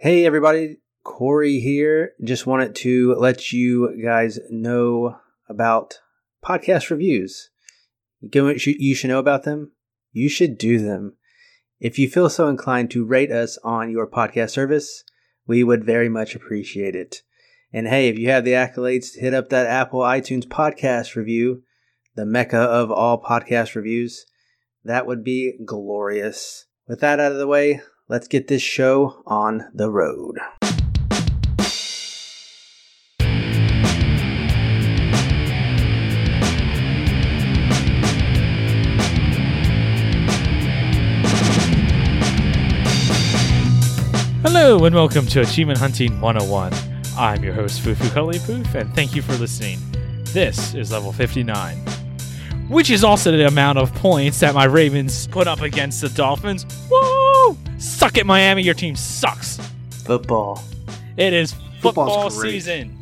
Hey, everybody. Corey here. Just wanted to let you guys know about podcast reviews. You should know about them. You should do them. If you feel so inclined to rate us on your podcast service, we would very much appreciate it. And hey, if you have the accolades, hit up that Apple iTunes podcast review, the mecca of all podcast reviews. That would be glorious. With that out of the way, let's get this show on the road. Hello and welcome to Achievement Hunting 101. I'm your host, Fufu Cuddly Poof, and thank you for listening. This is level 59, which is also the amount of points that my Ravens put up against the Dolphins. Woo! Suck it, Miami, your team sucks. Football. It is football season.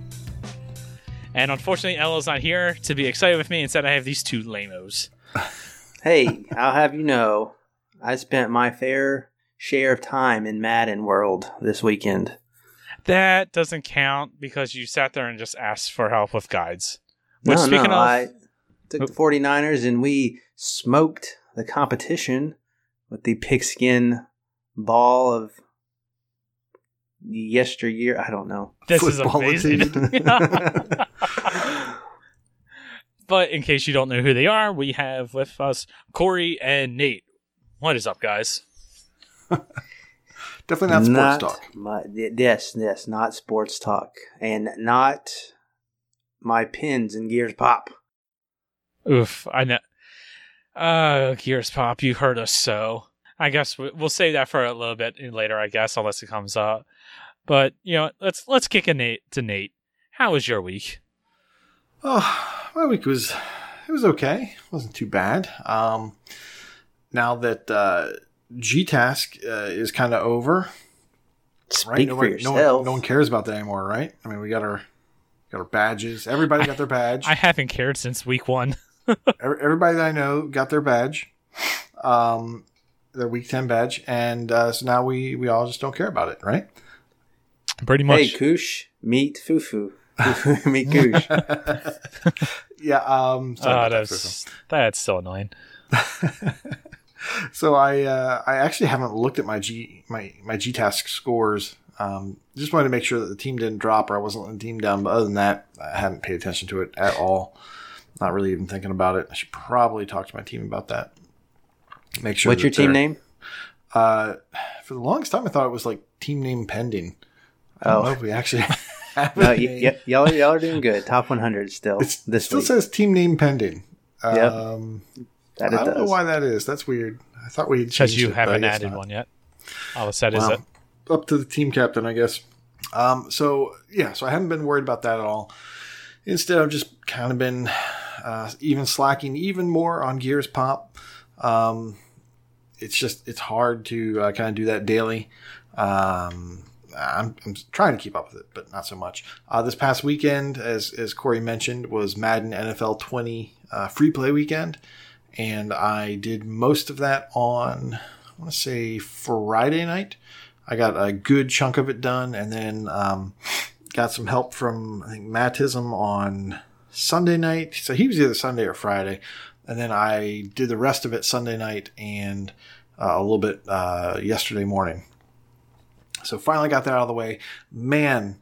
And unfortunately, Ella's not here to be excited with me. Instead, I have these two lamos. Hey, I'll have you know, I spent my fair share of time in Madden World this weekend. That doesn't count because you sat there and just asked for help with guides. No, Which, speaking no, of, I took the 49ers and we smoked the competition with the pigskin ball of yesteryear. I don't know. this is amazing. But in case you don't know who they are, we have with us Corey and Nate. What is up, guys? Definitely not sports talk. My, yes, yes, not sports talk. And not my pins and gears pop. Oof, I know. Uh, Gears Pop, you heard us so. I guess we- we'll save that for a little bit later, I guess, unless it comes up. But you know, let's let's kick a Nate to Nate. How was your week? Oh, my week was it was okay. It wasn't too bad. Um, now that uh, G Task uh, is kind of over, Speak right? for Nobody- no, one, no one cares about that anymore, right? I mean, we got our got our badges. Everybody got their badge. I haven't cared since week one. Everybody that I know got their badge, um, their week ten badge, and uh, so now we we all just don't care about it, right? Pretty much. Hey, Koosh, meet Fufu. Fufu, meet Koosh. Yeah. Um, sorry Ah, about that, that's that's so annoying. So I uh, I actually haven't looked at my G my my G task scores. Um, just wanted to make sure that the team didn't drop or I wasn't letting the team down. But other than that, I hadn't paid attention to it at all. Not really even thinking about it. I should probably talk to my team about that. Make sure. What's your team name? Uh, for the longest time, I thought it was like team name pending. I don't Oh. know if we actually. have No, a y- name. y- y'all, y'all are doing good. Top 100 still It's, this still week. says team name pending. Yep. Um, that I don't know why that is. That's weird. I thought we had Because you it, haven't added not. one yet. All I said is Well, that up to the team captain, I guess. Um, so yeah, so I haven't been worried about that at all. Instead, I've just kind of been uh, even slacking even more on Gears Pop. Um, it's just it's hard to uh, kind of do that daily. Um, I'm, I'm trying to keep up with it, but not so much. Uh, this past weekend, as as Corey mentioned, was Madden NFL 20 uh, free play weekend, and I did most of that on I want to say Friday night. I got a good chunk of it done, and then um, got some help from I think Mattism on Sunday night. So he was either Sunday or Friday, and then I did the rest of it Sunday night and uh, a little bit uh, yesterday morning. So finally got that out of the way. Man,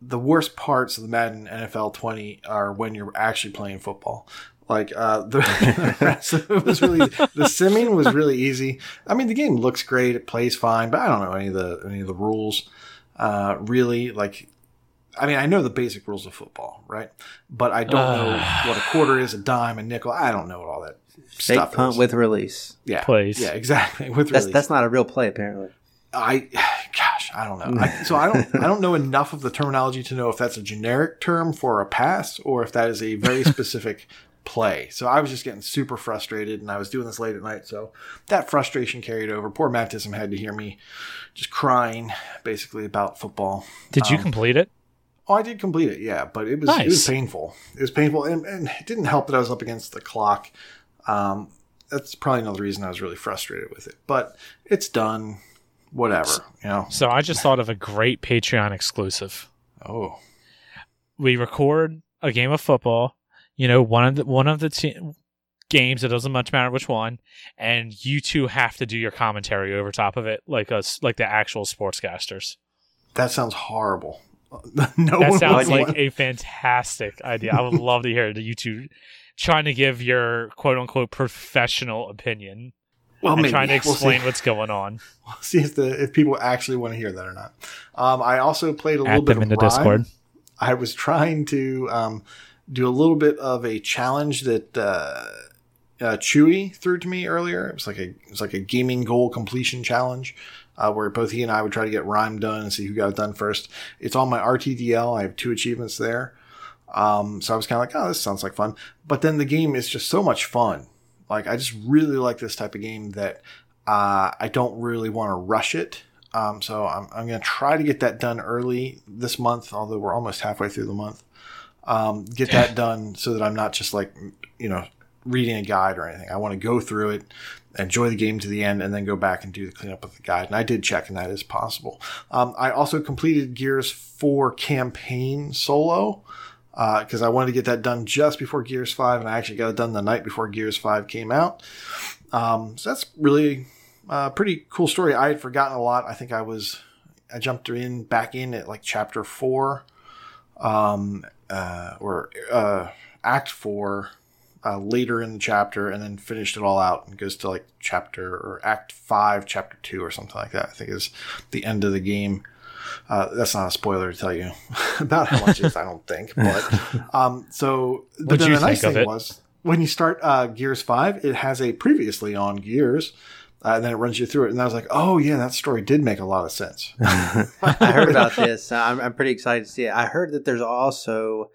the worst parts of the Madden NFL 20 are when you're actually playing football. Like uh, the, the rest of it was really the simming was really easy. I mean, the game looks great, it plays fine, but I don't know any of the any of the rules. Uh, really, like, I mean, I know the basic rules of football, right? But I don't know what a quarter is, a dime, a nickel. I don't know what all that Fake stuff punt is. with release. yeah, plays. Yeah, exactly. With That's release. that's not a real play, apparently. I, gosh, I don't know. I, so I don't, I don't know enough of the terminology to know if that's a generic term for a pass or if that is a very specific play. So I was just getting super frustrated, and I was doing this late at night, so that frustration carried over. Poor Mattism had to hear me just crying, basically about football. Did you Um, complete it? Oh, I did complete it, yeah, but it was it was painful. It was painful, and, and it didn't help that I was up against the clock. Um, that's probably another reason I was really frustrated with it. But it's done. whatever. You know. So I just thought of a great Patreon exclusive. Oh. We record a game of football. You know, one of the one of the te- games. It doesn't much matter which one, and you two have to do your commentary over top of it, like us, like the actual sportscasters. That sounds horrible. no That one sounds like want- a fantastic idea. I would love to hear you two trying to give your quote unquote professional opinion well, and maybe. trying to We'll explain what's going on. We'll see if the if people actually want to hear that or not. Um, I also played a little At bit them of in the RiME. Discord. I was trying to um, do a little bit of a challenge that uh, uh, Chewy threw to me earlier. It was like a it was like a gaming goal completion challenge. Uh, where both he and I would try to get RiME done and see who got it done first. It's on my RTDL. I have two achievements there. Um, so I was kind of like, oh, this sounds like fun. But then the game is just so much fun. Like I just really like this type of game that uh, I don't really want to rush it. Um, so I'm, I'm going to try to get that done early this month, although we're almost halfway through the month. Um, get that done so that I'm not just like, you know, reading a guide or anything. I want to go through it, enjoy the game to the end, and then go back and do the cleanup of the guide. And I did check, and that is possible. Um, I also completed Gears 4 campaign solo because I wanted to get that done just before Gears 5, and I actually got it done the night before Gears 5 came out. Um, so that's really a pretty cool story. I had forgotten a lot. I think I was, I jumped in back in at like chapter 4, um, uh, or uh, act 4 uh, later in the chapter, and then finished it all out and goes to like chapter or act 5, chapter 2, or something like that. I think is the end of the game. Uh, that's not a spoiler to tell you about how much it is, I don't think. But um, so, but What'd then you the nice think thing it? was when you start uh, Gears Five, it has a previously on Gears, uh, and then it runs you through it. And I was like, oh yeah, that story did make a lot of sense. I heard about this. I'm, I'm pretty excited to see it. I heard that there's also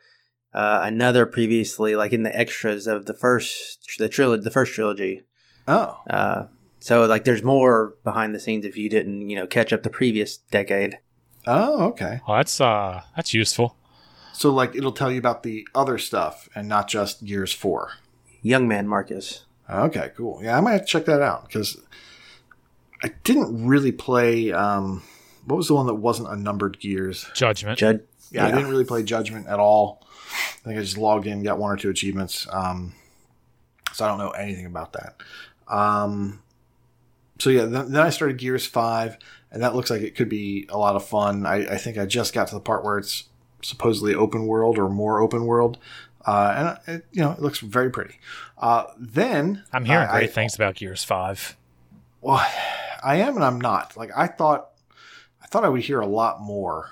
uh, another previously, like in the extras of the first, the trilogy, the first trilogy. Oh, Uh, so like, there's more behind the scenes if you didn't, you know, catch up the previous decade. oh, okay. Oh, that's uh, that's useful. So like, it'll tell you about the other stuff and not just Gears Four. Young man Marcus. Okay, cool. Yeah, I might have to check that out because I didn't really play. Um, what was the one that wasn't a numbered Gears? Judgment. Judd. Yeah, I didn't really play Judgment at all. I think I just logged in, got one or two achievements. Um, so I don't know anything about that. Um, so yeah, then, then I started Gears Five, and that looks like it could be a lot of fun. I, I think I just got to the part where it's supposedly open world or more open world, uh, and it, you know it looks very pretty. Uh, then I'm hearing I- great I- things about Gears Five. well, I am and I'm not. Like I thought, I thought I would hear a lot more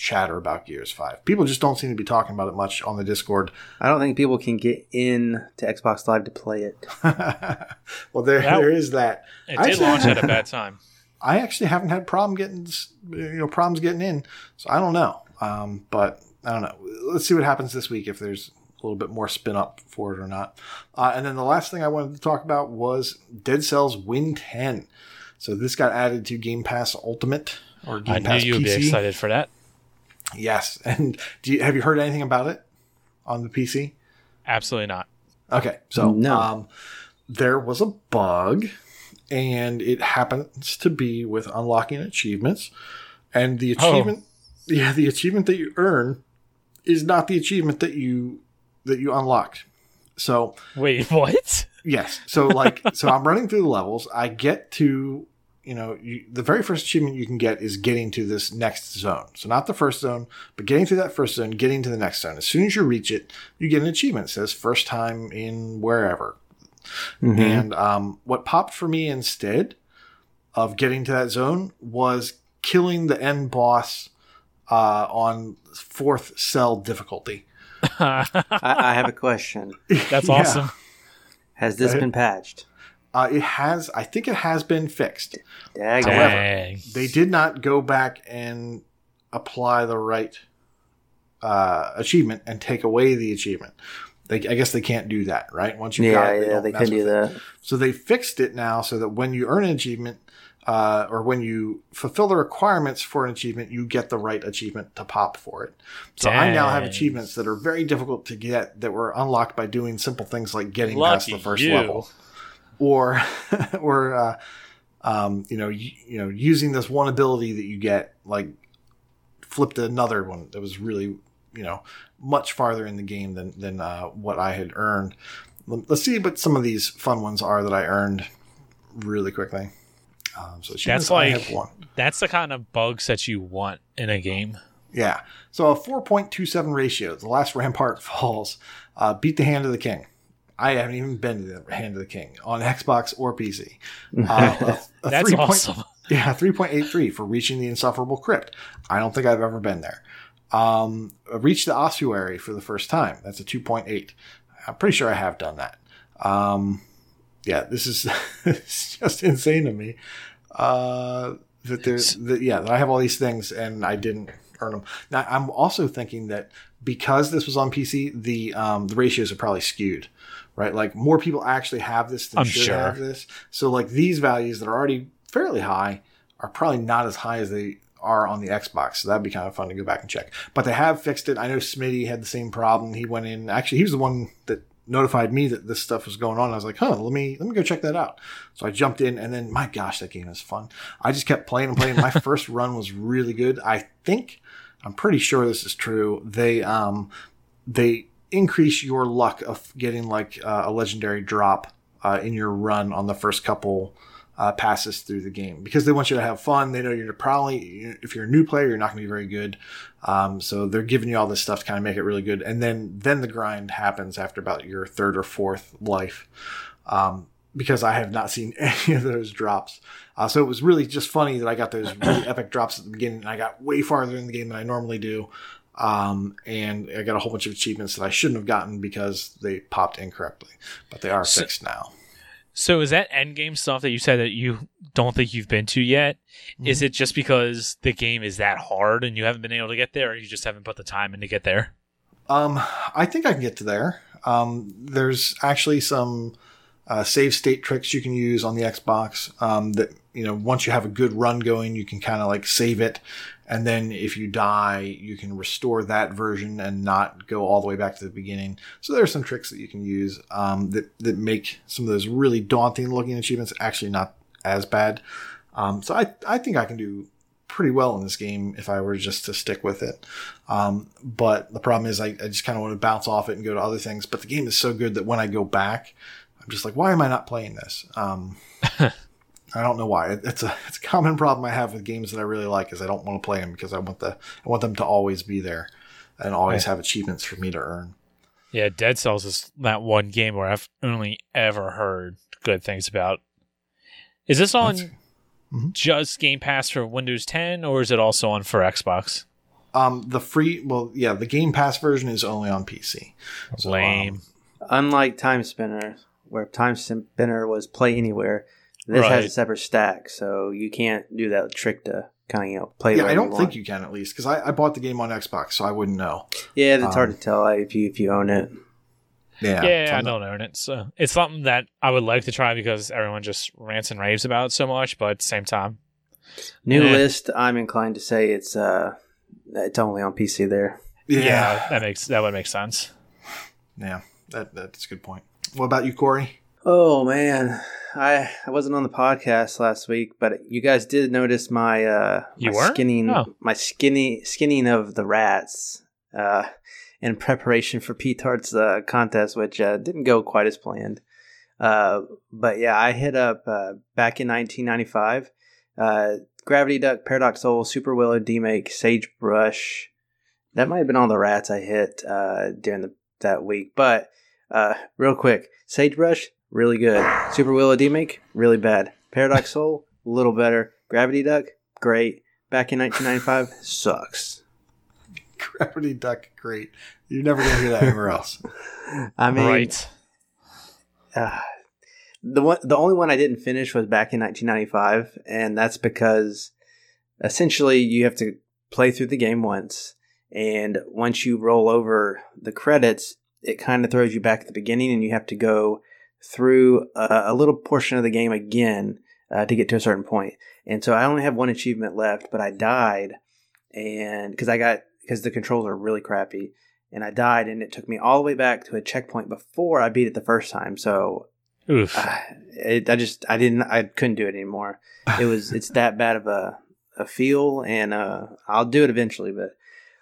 chatter about Gears Five. People just don't seem to be talking about it much on the Discord. I don't think people can get in to Xbox Live to play it. well, there That- there is that. It I did actually- launch at a bad time. I actually haven't had problem getting you know problems getting in, so I don't know. Um, but I don't know. Let's see what happens this week if there's a little bit more spin up for it or not. Uh, and then the last thing I wanted to talk about was Dead Cells Win 10. So this got added to Game Pass Ultimate or Game I knew you would be excited for that. Yes. And do you, have you heard anything about it on the PC? Absolutely not. Okay. So No. um, there was a bug, and it happens to be with unlocking achievements. And the Oh. achievement, yeah, the achievement that you earn is not the achievement that you that you unlocked. So Wait, what? Yes. So like, so I'm running through the levels. I get to, you know, you, the very first achievement you can get is getting to this next zone. So not the first zone, but getting through that first zone, getting to the next zone. As soon as you reach it, you get an achievement. It says first time in wherever. And um, what popped for me instead of getting to that zone was killing the end boss uh, on fourth cell difficulty. I, I have a question. That's Yeah. awesome. Has this been patched? Uh, it has, I think it has been fixed. Dag- However, Dang. they did not go back and apply the right uh, achievement and take away the achievement. They, I guess they can't do that, right? Once you got yeah, it, yeah, they mess couldn't do it. that. So they fixed it now so that when you earn an achievement uh, or when you fulfill the requirements for an achievement, you get the right achievement to pop for it. So I now have achievements that are very difficult to get that were unlocked by doing simple things like getting past the first you. level or or uh, Um, you know, you, you know, using this one ability that you get, like, flipped another one that was really, you know, much farther in the game than than uh, what I had earned. Let's see what some of these fun ones are that I earned really quickly. Um, so that's like that's the kind of bugs that you want in a game. Yeah. So a 4.27 ratio. The last Rampart falls. Uh, beat the Hand of the King. I haven't even been to the Hand of the King on Xbox or PC. Uh, a, a That's 3. awesome. Point, yeah, 3.83 for reaching the Insufferable Crypt. I don't think I've ever been there. Um, reached the ossuary for the first time. That's a 2.8. I'm pretty sure I have done that. Um, yeah, this is it's just insane to me. Uh, that there's that yeah, that I have all these things and I didn't earn them. Now I'm also thinking that because this was on PC, the um, the ratios are probably skewed right? Like more people actually have this than I'm should sure. have this. So like these values that are already fairly high are probably not as high as they are on the Xbox. So that'd be kind of fun to go back and check. But they have fixed it. I know Smitty had the same problem. He went in. Actually, he was the one that notified me that this stuff was going on. I was like, huh, let me let me go check that out. So I jumped in, and then my gosh, that game is fun. I just kept playing and playing. My first run was really good. I think I'm pretty sure this is true. They um they increase your luck of getting like uh, a legendary drop uh, in your run on the first couple uh, passes through the game because they want you to have fun. They know you're probably if you're a new player, you're not going to be very good. Um, so they're giving you all this stuff to kind of make it really good, and then then the grind happens after about your third or fourth life. Um, because I have not seen any of those drops. Uh, so it was really just funny that I got those really epic drops at the beginning, and I got way farther in the game than I normally do. Um, and I got a whole bunch of achievements that I shouldn't have gotten because they popped incorrectly, but they are so, fixed now. So is that end game stuff that you said that you don't think you've been to yet? Mm-hmm. Is it just because the game is that hard and you haven't been able to get there, or you just haven't put the time in to get there? Um, I think I can get to there. Um, there's actually some uh, save state tricks you can use on the Xbox. Um, that you know, once you have a good run going, you can kind of like save it and then if you die, you can restore that version and not go all the way back to the beginning. So there are some tricks that you can use um, that that make some of those really daunting looking achievements actually not as bad. Um, so I I think I can do pretty well in this game if I were just to stick with it. Um, but the problem is I, I just kind of want to bounce off it and go to other things. But the game is so good that when I go back, I'm just like, why am I not playing this? Um, I don't know why. It's a it's a common problem I have with games that I really like is I don't want to play them because I want the I want them to always be there and always have achievements for me to earn. Yeah, Dead Cells is that one game where I've only ever heard good things about. Is this on mm-hmm. just Game Pass for Windows 10 or is it also on for Xbox? Um, the free, well, yeah, the Game Pass version is only on PC. So, Lame. Um, Unlike Timespinner, where Timespinner was play anywhere, this right. has a separate stack, so you can't do that trick to kind of you know play. Yeah, I don't think you can at least because I, I bought the game on Xbox, so I wouldn't know. Yeah, it's um, hard to tell if you if you own it. Yeah, yeah, I don't own it, so it's something that I would like to try because everyone just rants and raves about it so much. But at the same time, new eh. list. I'm inclined to say it's uh, it's only on PC there. Yeah. yeah, that makes that would make sense. Yeah, that that's a good point. What about you, Corey? Oh man, I I wasn't on the podcast last week, but you guys did notice my uh you my skinning oh. my skinny skinning of the rats uh in preparation for Petard's uh, contest, which uh, didn't go quite as planned. Uh, but yeah, I hit up uh, back in 1995. Uh, Gravity Duck, Paradox Soul, Super Wiloo, Demake, Sagebrush. That might have been all the rats I hit uh, during the, that week. But uh, real quick, Sagebrush, really good. Super Wiloo Demake, really bad. Paradox Soul, a little better. Gravity Duck, great. Back in 1995, sucks. Gravity Duck, great. You're never going to hear that anywhere else. I mean, right. Uh, the one, the only one I didn't finish was back in 1995, and that's because essentially you have to play through the game once, and once you roll over the credits, it kind of throws you back at the beginning, and you have to go through a, a little portion of the game again uh, to get to a certain point. And so I only have one achievement left, but I died, and because I got because the controls are really crappy, and I died, and it took me all the way back to a checkpoint before I beat it the first time. So Oof. uh, it, I just I didn't I couldn't do it anymore. It was it's that bad of a a feel, and uh, I'll do it eventually, but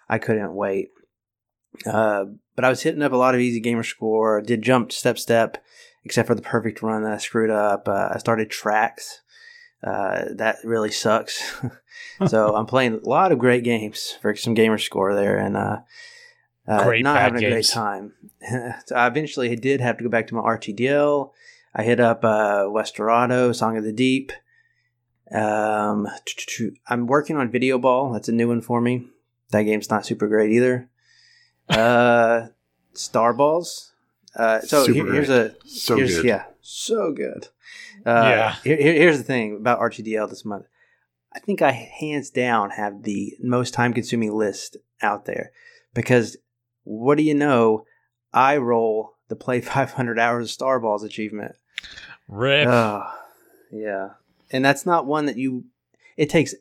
I couldn't wait. Uh, but I was hitting up a lot of easy gamer score. Did jump step step, except for the perfect run that I screwed up. Uh, I started tracks. Uh, that really sucks. so I'm playing a lot of great games for some gamer score there, and uh, uh, Great not having a great time. so I eventually did have to go back to my RTDL. I hit up uh, Westerado, Song of the Deep. Um, I'm working on Video Ball. That's a new one for me. That game's not super great either. Uh, Star Balls. Uh, so Super here, here's a So here's, good. Yeah, so good. Uh, Yeah. Here, here- here's the thing about RTDL this month. I think I hands down have the most time consuming list out there because what do you know? I roll the play 500 hours of Star Balls achievement. Rip. Oh, yeah. And that's not one that you, it takes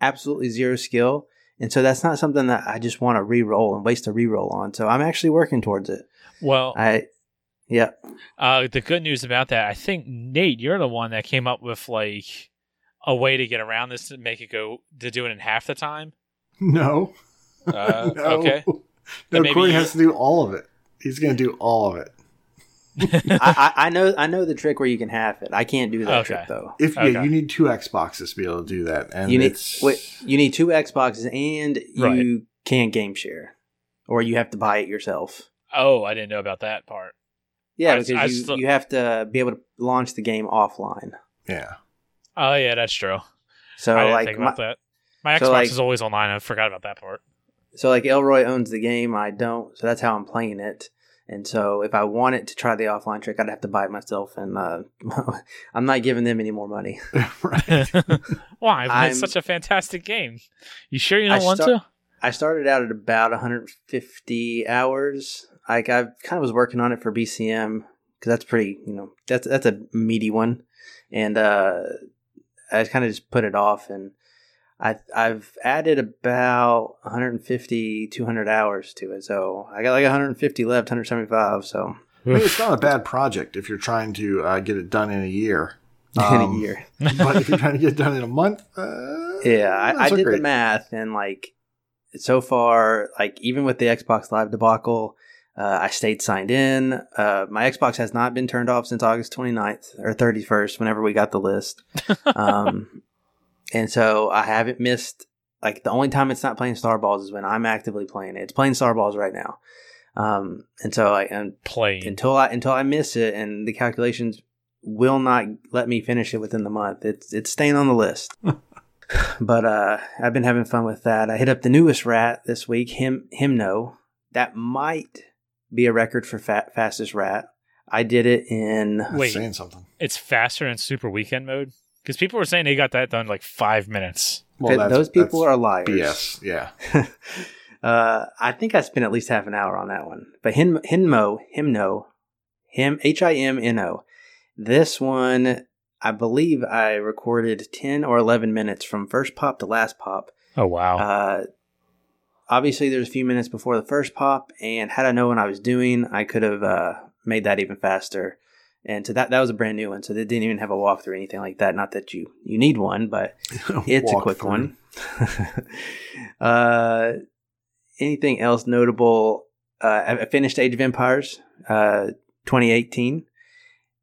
absolutely zero skill. And so that's not something that I just want to re roll and waste a re roll on. So I'm actually working towards it. Well, I, yeah. uh, the good news about that, I think Nate, you're the one that came up with like a way to get around this to make it go to do it in half the time. No. Uh, no. Okay. No, maybe Corey you- has to do all of it. He's going to do all of it. I, I, I know I know the trick where you can half it. I can't do that Okay. trick though. If yeah, Okay. you need two Xboxes to be able to do that, and You need wait, you need two Xboxes and you Right. can't game share, or you have to buy it yourself. Oh, I didn't know about that part. Yeah, I- because I you, still- you have to be able to launch the game offline. yeah. Oh yeah, that's true. So I didn't like think my, about that. My so, Xbox like- is always online. I forgot about that part. so like Elroy owns the game, I don't. So that's how I'm playing it. And so if I wanted to try the offline trick, I'd have to buy it myself, and uh, I'm not giving them any more money. right. Why? I'm- It's such a fantastic game. You sure you don't want start- to? I started out at about 150 hours. Like I kind of was working on it for BCM because that's pretty, you know, that's that's a meaty one, and uh, I kind of just put it off, and I I've added about 150 200 hours to it, so I got like 150 left, 175, so I mean, it's not a bad project if you're trying to uh, get it done in a year. in Um, a year. but if you're trying to get it done in a month, uh, Yeah, I, I did great. the math, and like so far, like even with the Xbox Live debacle, uh, I stayed signed in. Uh, my Xbox has not been turned off since August 29th or 31st, whenever we got the list. Um, and so I haven't missed. Like the only time it's not playing Star Balls is when I'm actively playing it. It's playing Star Balls right now. Um, and so I am Playing. until I until I miss it, and the calculations will not let me finish it within the month. It's it's staying on the list. but uh, I've been having fun with that. I hit up the newest rat this week, him Himno. That might be a record for fa- fastest rat. I did it in Wait. saying something. It's faster in Super Weekend mode because people were saying they got that done like five minutes. Well, that's- those people that's are liars. BS. Yeah. uh, I think I spent at least half an hour on that one. But Hin- Hinmo, Himno, Him H I M N O. This one, I believe I recorded ten or eleven minutes from first pop to last pop. Oh wow! Uh, obviously, there's a few minutes before the first pop, and had I known what I was doing, I could have uh, made that even faster. And so that that was a brand new one. So they didn't even have a walkthrough or anything like that. Not that you you need one, but it's a quick through. one. uh, anything else notable? Uh, I finished Age of Empires, uh, 2018.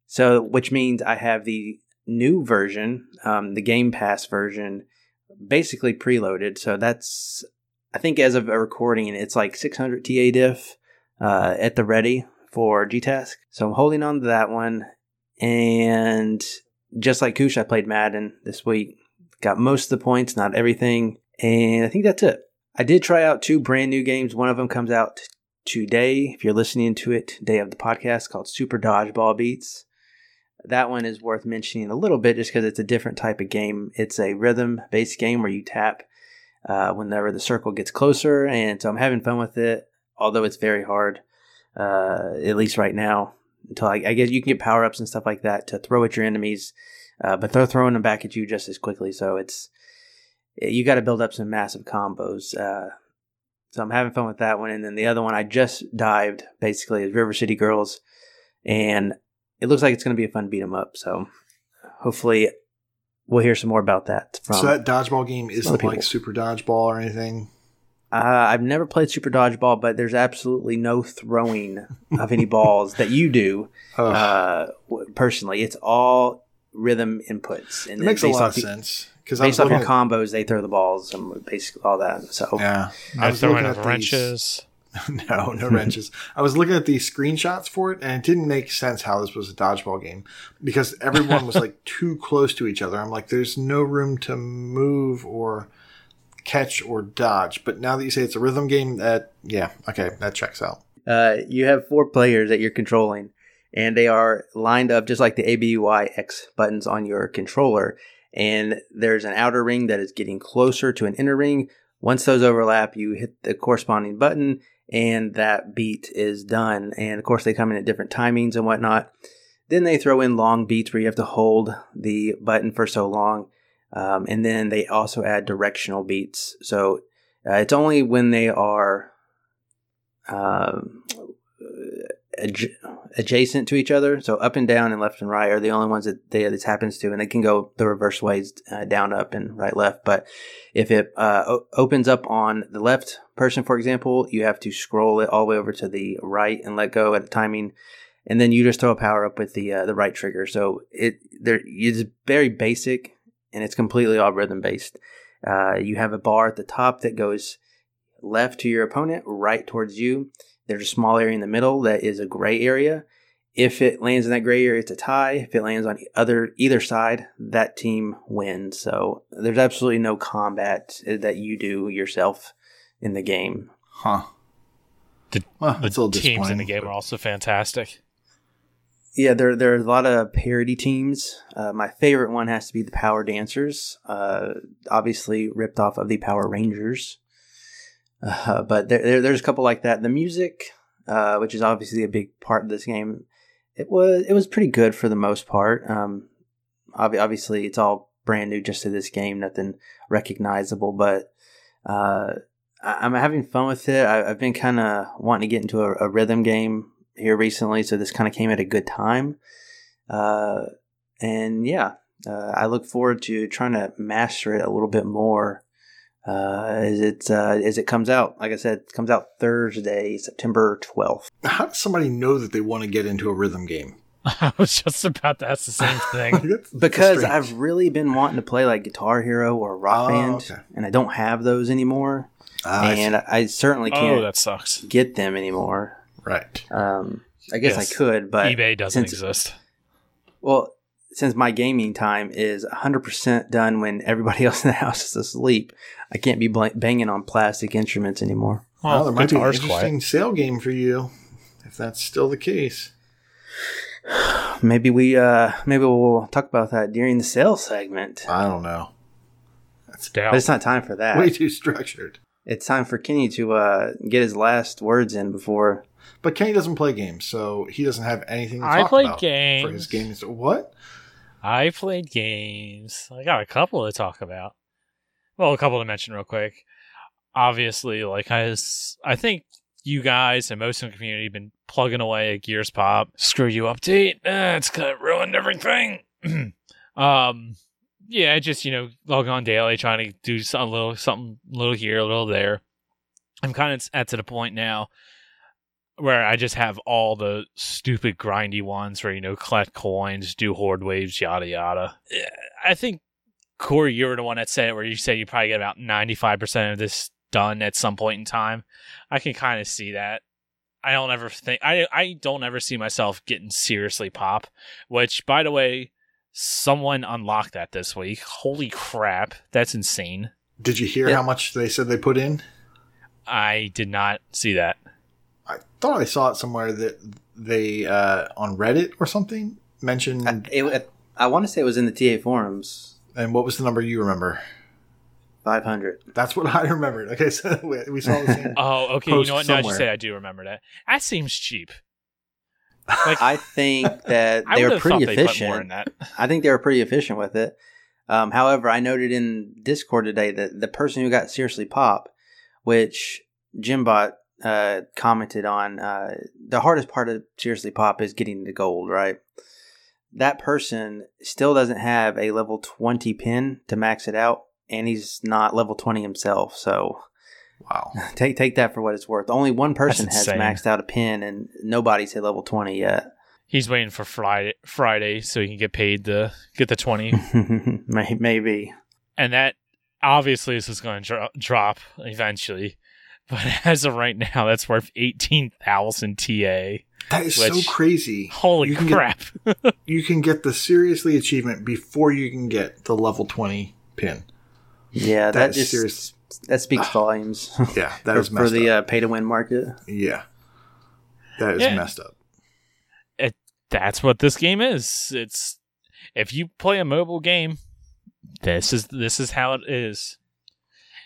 So, which means I have the new version, um, the Game Pass version, basically preloaded. So that's, I think, as of a recording, it's like 600 TA diff uh, at the ready for GTask. So I'm holding on to that one, and just like Kush, I played Madden this week. Got most of the points, not everything. And I think that's it. I did try out two brand new games. One of them comes out today, if you're listening to it, day of the podcast, called Super Dodgeball Beats. That one is worth mentioning a little bit just because it's a different type of game. It's a rhythm based game where you tap uh, whenever the circle gets closer. And so I'm having fun with it, although it's very hard, uh, at least right now. Until I, I guess you can get power ups and stuff like that to throw at your enemies uh, but they're throwing them back at you just as quickly. So it's you got to build up some massive combos. Uh, so I'm having fun with that one, and then the other one I just dived basically is River City Girls, and it looks like it's going to be a fun beat 'em up. So hopefully we'll hear some more about that from. so that dodgeball game isn't like people. Super Dodgeball or anything. uh, I've never played Super Dodgeball, but there's absolutely no throwing of any balls that you do Ugh, uh, personally. It's all rhythm inputs, and it makes a lot of the- sense because I was Based off your at, combos, they throw the balls and basically all that. So yeah, I No was throwing looking of at these- wrenches. no, no wrenches. I was looking at the screenshots for it, and it didn't make sense how this was a dodgeball game because everyone was like too close to each other. I'm like, there's no room to move or catch or dodge. But now that you say it's a rhythm game, that yeah, okay, that checks out. uh, you have four players that you're controlling, and they are lined up just like the A, B, Y, X buttons on your controller. And there's an outer ring that is getting closer to an inner ring. Once those overlap, you hit the corresponding button, and that beat is done. And of course, they come in at different timings and whatnot. Then they throw in long beats where you have to hold the button for so long. Um, and then they also add directional beats. So uh, it's only when they are um, adj- adjacent to each other. So up and down and left and right are the only ones that they, this happens to, and they can go the reverse ways, uh, down, up, and right, left. But if it uh, o- opens up on the left person, for example, you have to scroll it all the way over to the right and let go at a timing. And then you just throw a power up with the uh, the right trigger. So it there it's very basic and it's completely all rhythm based. Uh, you have a bar at the top that goes left to your opponent, right towards you. There's a small area in the middle that is a gray area. If it lands in that gray area, it's a tie. If it lands on other either side, that team wins. So there's absolutely no combat that you do yourself in the game. Huh. The- well, The it's a little teams in the game but- are also fantastic. Yeah, there there are a lot of parody teams. Uh, my favorite one has to be the Power Dancers, uh, obviously ripped off of the Power Rangers. Uh, but there, there there's a couple like that. The music, uh, which is obviously a big part of this game, it was it was pretty good for the most part. Um, ob- obviously, it's all brand new just to this game, nothing recognizable. But uh, I- I'm having fun with it. I, I've been kind of wanting to get into a, a rhythm game here recently, so this kind of came at a good time. Uh, and yeah, uh, I look forward to trying to master it a little bit more uh, as it uh, as it comes out. Like I said, it comes out Thursday, September twelfth. How does somebody know that they want to get into a rhythm game? I was just about to ask the same thing. Because that's I've really been wanting to play like Guitar Hero or Rock Oh, Band, okay. and I don't have those anymore, Ah, I and I certainly oh, can't that sucks. get them anymore. right. Um, I guess Yes. I could, but eBay doesn't since- exist. Well, since my gaming time is 100% done when everybody else in the house is asleep, I can't be bl- banging on plastic instruments anymore. Well, Well, there might be an guitar's interesting quiet. sale game for you if that's still the case. Maybe we uh maybe we'll talk about that during the sales segment. I don't know. But Doubt. it's not time for that. Way too structured. It's time for Kenny to uh get his last words in before But Kenny doesn't play games, so he doesn't have anything to I talk played about games. for his games. What? I played games. I got a couple to talk about. Well, a couple to mention real quick. Obviously, like i i think you guys and most of the community have been plugging away at Gears Pop. Screw you update. Uh, it's kind of ruined everything. um, yeah, just you know, log on daily, trying to do some, a little something, little here, a little there. I'm kind of at to the point now where I just have all the stupid grindy ones where you know collect coins, do horde waves, yada yada. I think Corey, you were the one that said it, where you said you probably get about ninety five percent of this done at some point in time. I can kind of see that. I don't ever think I I don't ever see myself getting seriously pop. Which, by the way, someone unlocked that this week. Holy crap, that's insane! Did you hear Yeah. how much they said they put in? I did not see that. I thought I saw it somewhere that they uh, on Reddit or something mentioned. I, it, I want to say it was in the TA forums and what was the number you remember? 500. That's what I remembered. Okay, so we, we saw the same. Oh, okay. You know what? Now that you say, I do remember that. That seems cheap. Like I think that they were pretty efficient. I think they were pretty efficient with it. Um, however, I noted in Discord today that the person who got seriously pop, which Jimbot uh, commented on uh, the hardest part of seriously pop is getting the gold, right? That person still doesn't have a level 20 pin to max it out, and he's not level 20 himself. So Wow. take take that for what it's worth. Only one person has maxed out a pin, and nobody's hit level 20 yet. He's waiting for Friday, Friday, so he can get paid to get the twenty, Maybe. and that obviously this is going to dro- drop eventually. But as of right now, that's worth eighteen thousand TA. That is Which- so crazy. Holy You can get- crap! You can get the seriously achievement before you can get the level 20 pin. Yeah, that, That is just serious. That speaks volumes Yeah, that for, is messed for the up. uh, pay to win market. yeah. That is Yeah. messed up. that's what this game is. It's if you play a mobile game, this is this is how it is.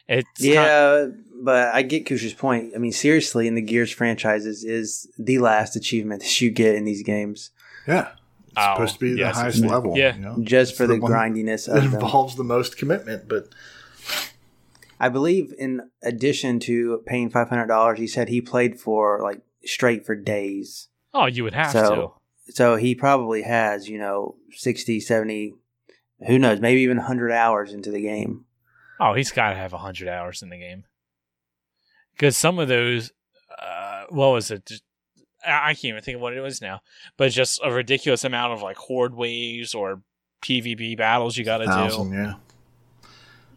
It's kind- Yeah, but I get Kush's point. I mean, seriously, in the Gears franchises is the last achievement that you get in these games, Yeah. It's Oh, supposed to be yes, the highest level. yeah. You know? just It's for the, one grindiness That involves the most commitment, but I believe, in addition to paying five hundred dollars, he said he played for like straight for days. oh, you would have So- So he probably has, you know, 60, 70, who knows, maybe even 100 hours into the game. Oh, he's got to have hundred hours in the game because some of those, uh, what was it? I I can't even think of what it was now, but just a ridiculous amount of like horde waves or PvP battles you got to do. yeah.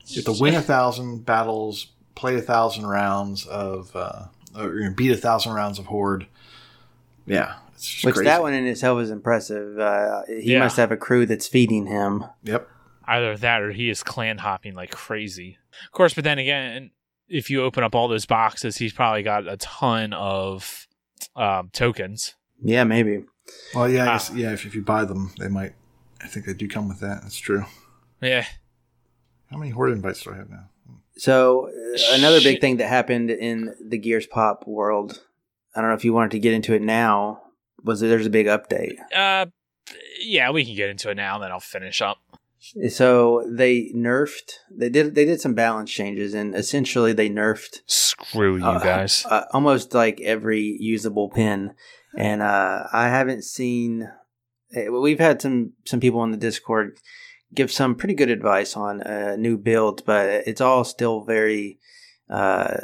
You have to win a thousand battles, play a thousand rounds of, uh, or beat a thousand rounds of horde. Yeah, it's just Which crazy. that one in itself is impressive. Uh, he Yeah. must have a crew that's feeding him. Yep. Either that or he is clan hopping like crazy. Of course, but then again, if you open up all those boxes, he's probably got a ton of um, tokens. Yeah, maybe. Well, yeah, I Ah. guess, yeah. If, if you buy them, they might. I think they do come with that. That's true. Yeah. How many horde invites do I have now? So uh, another big thing that happened in the Gears Pop world, I don't know if you wanted to get into it now, was that there's a big update. Uh, yeah, we can get into it now. Then I'll finish up. So they nerfed. They did. They did some balance changes, and essentially they nerfed Screw you Uh, guys. uh, almost like every usable pin. And uh, I haven't seen. eh, We've had some some people on the Discord give some pretty good advice on uh, new builds, but it's all still very uh,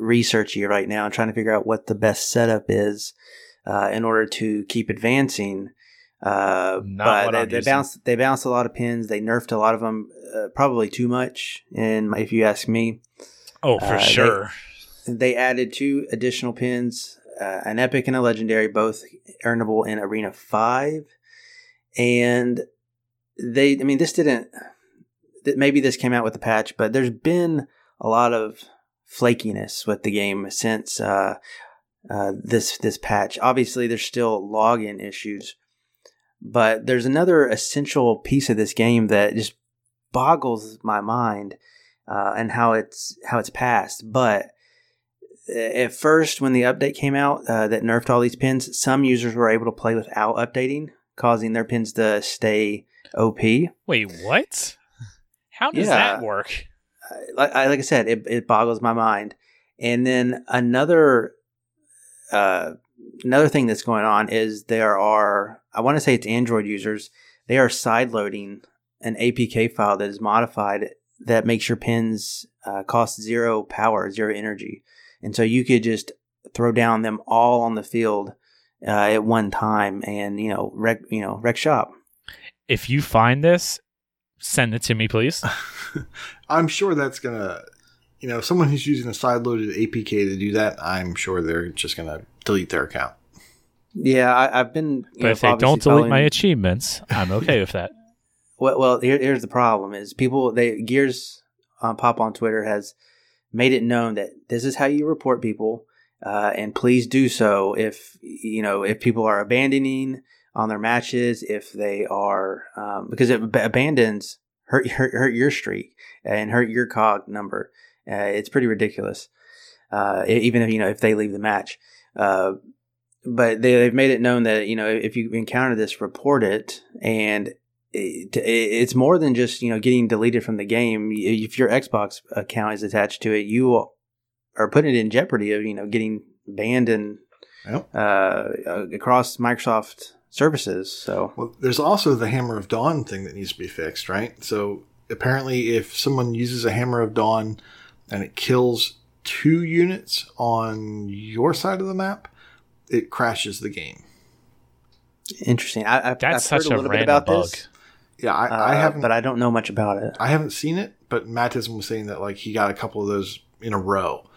researchy right now, trying to figure out what the best setup is uh, in order to keep advancing. Uh, Not but what they, they bounced they bounced a lot of pins. They nerfed a lot of them, uh, probably too much. And if you ask me, oh, for uh, they- sure. they added two additional pins, uh, an epic and a legendary, both earnable in Arena 5. And they, I mean, this didn't, maybe this came out with the patch, but there's been a lot of flakiness with the game since uh, uh, this this patch. Obviously, there's still login issues, but there's another essential piece of this game that just boggles my mind uh, and how it's how it's passed. But at first, when the update came out uh, that nerfed all these pins, some users were able to play without updating, causing their pins to stay OP. Wait, what? How does Yeah. that work? like, I, like I said, it, it boggles my mind. And then another uh, another thing that's going on is there are I want to say it's Android users. They are sideloading an APK file that is modified that makes your pins uh, cost zero power, zero energy, and so you could just throw down them all on the field uh, at one time, and you know wreck you know wreck shop. If you find this, send it to me, please. I'm sure that's gonna, you know, someone who's using a side-loaded APK to do that. I'm sure they're just gonna delete their account. Yeah, I, I've been. You But know, if they don't delete my achievements, I'm okay with that. Well, well here, here's the problem: is people they Gears uh, Pop on Twitter has made it known that this is how you report people, uh, and please do so if you know if people are abandoning on their matches, if they are um, because it ab- abandons hurt, hurt hurt your streak and hurt your cog number. Uh, it's pretty ridiculous. Uh, even if you know if they leave the match. Uh, but they, they've made it known that you know if you encounter this, report it, and it, it's more than just you know getting deleted from the game. If your Xbox account is attached to it, you are putting it in jeopardy of you know getting banned Yep. uh, across Microsoft services. So Well, there's also the Hammer of Dawn thing that needs to be fixed, right? So apparently, if someone uses a Hammer of Dawn and it kills two units on your side of the map, it crashes the game. interesting. I, I've, That's I've such heard a a little bit about bug. this, Yeah, I, uh, I haven't, but I don't know much about it. I haven't seen it. But Mattism was saying that like he got a couple of those in a row.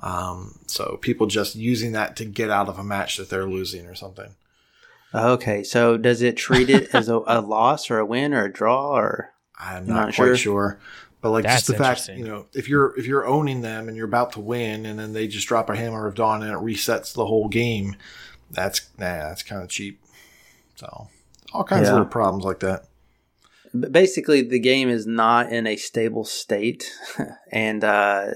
Um, so people just using that to get out of a match that they're losing or something. Okay, so does it treat it as a, a loss or a win or a draw or? I'm not, not quite sure? sure. But like That's just the fact, you know, if you're if you're owning them and you're about to win, and then they just drop a hammer of dawn and it resets the whole game, that's nah, that's kind of cheap. So all kinds Yeah. of little problems like that. But basically, the game is not in a stable state, and uh,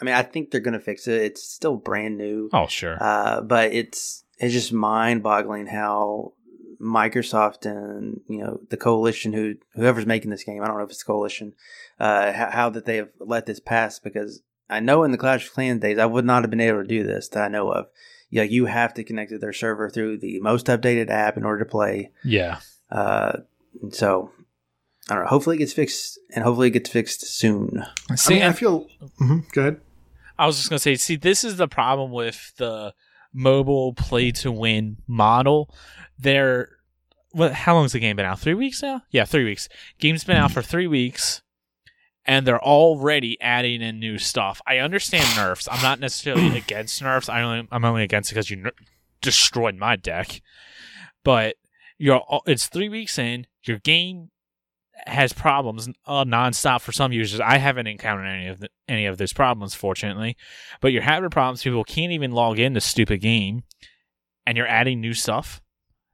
I mean, I think they're going to fix it. It's still brand new, Oh, sure. uh, but it's it's just mind-boggling how Microsoft and you know the coalition, who whoever's making this game, I don't know if it's the coalition, uh, how, how that they have let this pass. Because I know in the Clash of Clans days, I would not have been able to do this that I know of. Yeah, you have to connect to their server through the most updated app in order to play. yeah. Uh, so I don't know. Hopefully it gets fixed, and hopefully it gets fixed soon. See, I mean, I and feel. mhm, go ahead. I was just gonna say, see, this is the problem with the mobile play to win model. They're what? How long's the game been out? Three weeks now? Yeah, three weeks. Game's been out for three weeks, and they're already adding in new stuff. I understand nerfs. I'm not necessarily against nerfs. I only, I'm only against it because you ner- destroyed my deck. But you're all- it's three weeks in. Your game has problems uh, nonstop for some users. I haven't encountered any of the, any of those problems, fortunately. But you're having problems. People can't even log in the stupid game, and you're adding new stuff.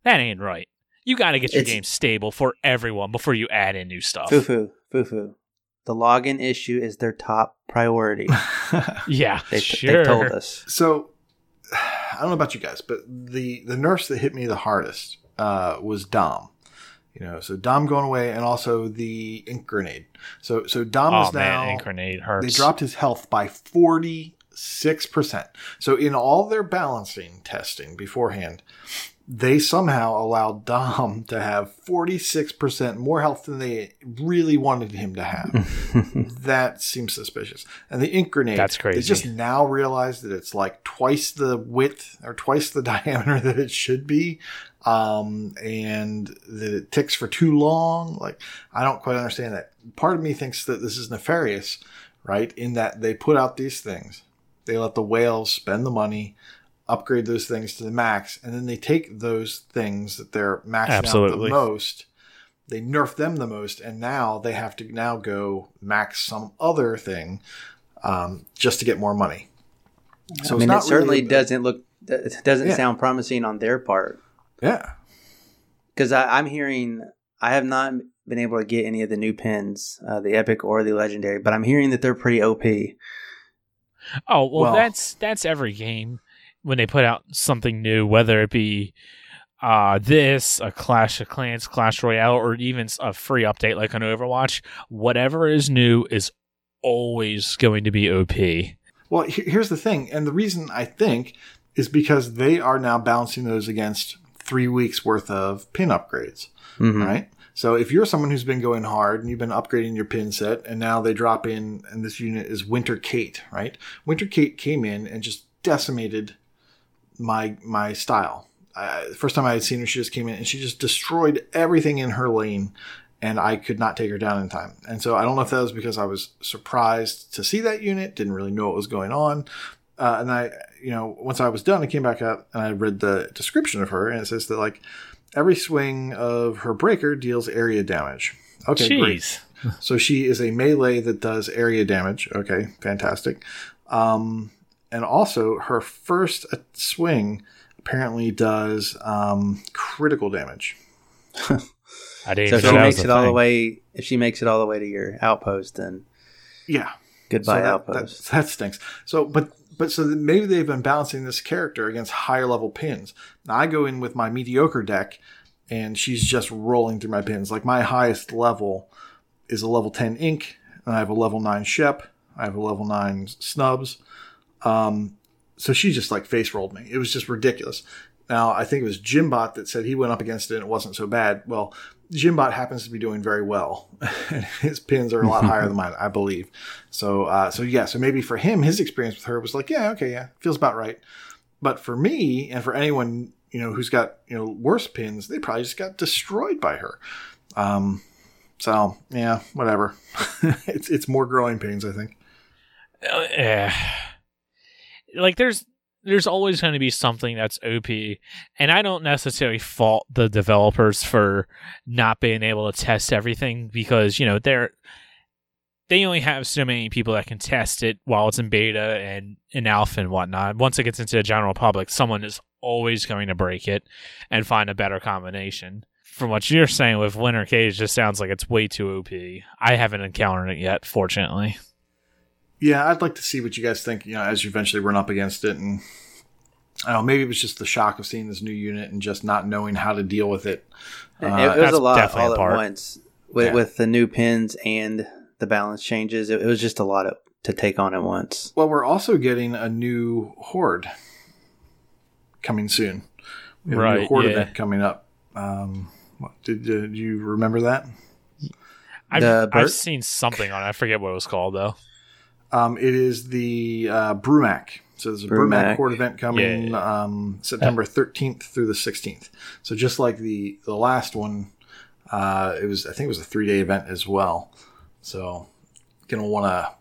That ain't right. You got to get your It's- game stable for everyone before you add in new stuff. Foo foo, foo foo. The login issue is their top priority. Yeah, They sure. they've told us. So I don't know about you guys, but the the nerfs that hit me the hardest uh, was Dom. You know, so Dom going away, and also the ink grenade. So so Dom Oh is now man, ink grenade hurts. they dropped his health by forty six percent. So in all their balancing testing beforehand, they somehow allowed Dom to have forty six percent more health than they really wanted him to have. that seems suspicious. And the ink grenade, That's crazy. They just now realized that it's like twice the width or twice the diameter that it should be, um, and that it ticks for too long. Like I don't quite understand that. Part of me thinks that this is nefarious, right? In that they put out these things, they let the whales spend the money. Upgrade those things to the max, and then they take those things that they're maxing out Absolutely. the most, they nerf them the most, and now they have to now go max some other thing um, just to get more money. So I mean, it certainly really doesn't look. It doesn't Yeah. sound promising on their part Yeah, because I'm hearing. I have not been able to get any of the new pins, uh, the epic or the legendary, but I'm hearing that they're pretty OP. Oh well, Well- that's that's every game when they put out something new, whether it be uh, this, a Clash of Clans, Clash Royale, or even a free update like an Overwatch. Whatever is new is always going to be OP. Well, here's the thing, and the reason I think is because they are now balancing those against three weeks worth of pin upgrades, Mhm. right? So if you're someone who's been going hard and you've been upgrading your pin set, and now they drop in, and this unit is Winter Kait, right? Winter Kait came in and just decimated my my style. Uh, the first time I had seen her, she just came in and she just destroyed everything in her lane, and I could not take her down in time. And so I don't know if that was because I was surprised to see that unit, didn't really know what was going on. Uh, and I, you know, once I was done, I came back up and I read the description of her, and it says that like every swing of her breaker deals area damage. Okay, great. So she is a melee that does area damage. Okay, fantastic. Um, and also, her first uh, swing apparently does um, critical damage. I didn't So if she makes it a all the way, if she makes it all the way to your outpost, then Yeah, goodbye so that, outpost. That, that stinks. So, but but so maybe they've been balancing this character against higher level pins. Now I go in with my mediocre deck, and she's just rolling through my pins. Like my highest level is a level ten ink, and I have a level nine shep. I have a level nine snubs. Um, so she just like face rolled me. It was just ridiculous. Now I think it was Jimbot that said he went up against it and it wasn't so bad. Well, Jimbot happens to be doing very well. his pins are a lot higher than mine, I believe. So, uh, so yeah, so maybe for him, his experience with her was like, yeah, okay, yeah, feels about right. But for me, and for anyone you know who's got you know worse pins, they probably just got destroyed by her. Um, so yeah, whatever. it's it's more growing pains, I think. Uh, yeah. Like there's there's always going to be something that's OP, and I don't necessarily fault the developers for not being able to test everything because you know they're they only have so many people that can test it while it's in beta and in alpha and whatnot. Once it gets into the general public, someone is always going to break it and find a better combination. From what you're saying with Winter Kait, just sounds like it's way too OP. I haven't encountered it yet, fortunately. Yeah, I'd like to see what you guys think. You know, as you eventually run up against it, and I don't know, maybe it was just the shock of seeing this new unit and just not knowing how to deal with it. Uh, it was a lot all at once with, yeah. with the new pins and the balance changes. It, it was just a lot of, to take on at once. Well, we're also getting a new horde coming soon. We have right, a new horde yeah. event coming up. Um, what, did, did you remember that? I've, I've seen something on it. I forget what it was called though. Um, it is the uh, Brumak. So there's a Brumak court event coming yeah. Um, September 13th through the 16th. So just like the the last one, uh, it was I think it was a three day event as well. So gonna want to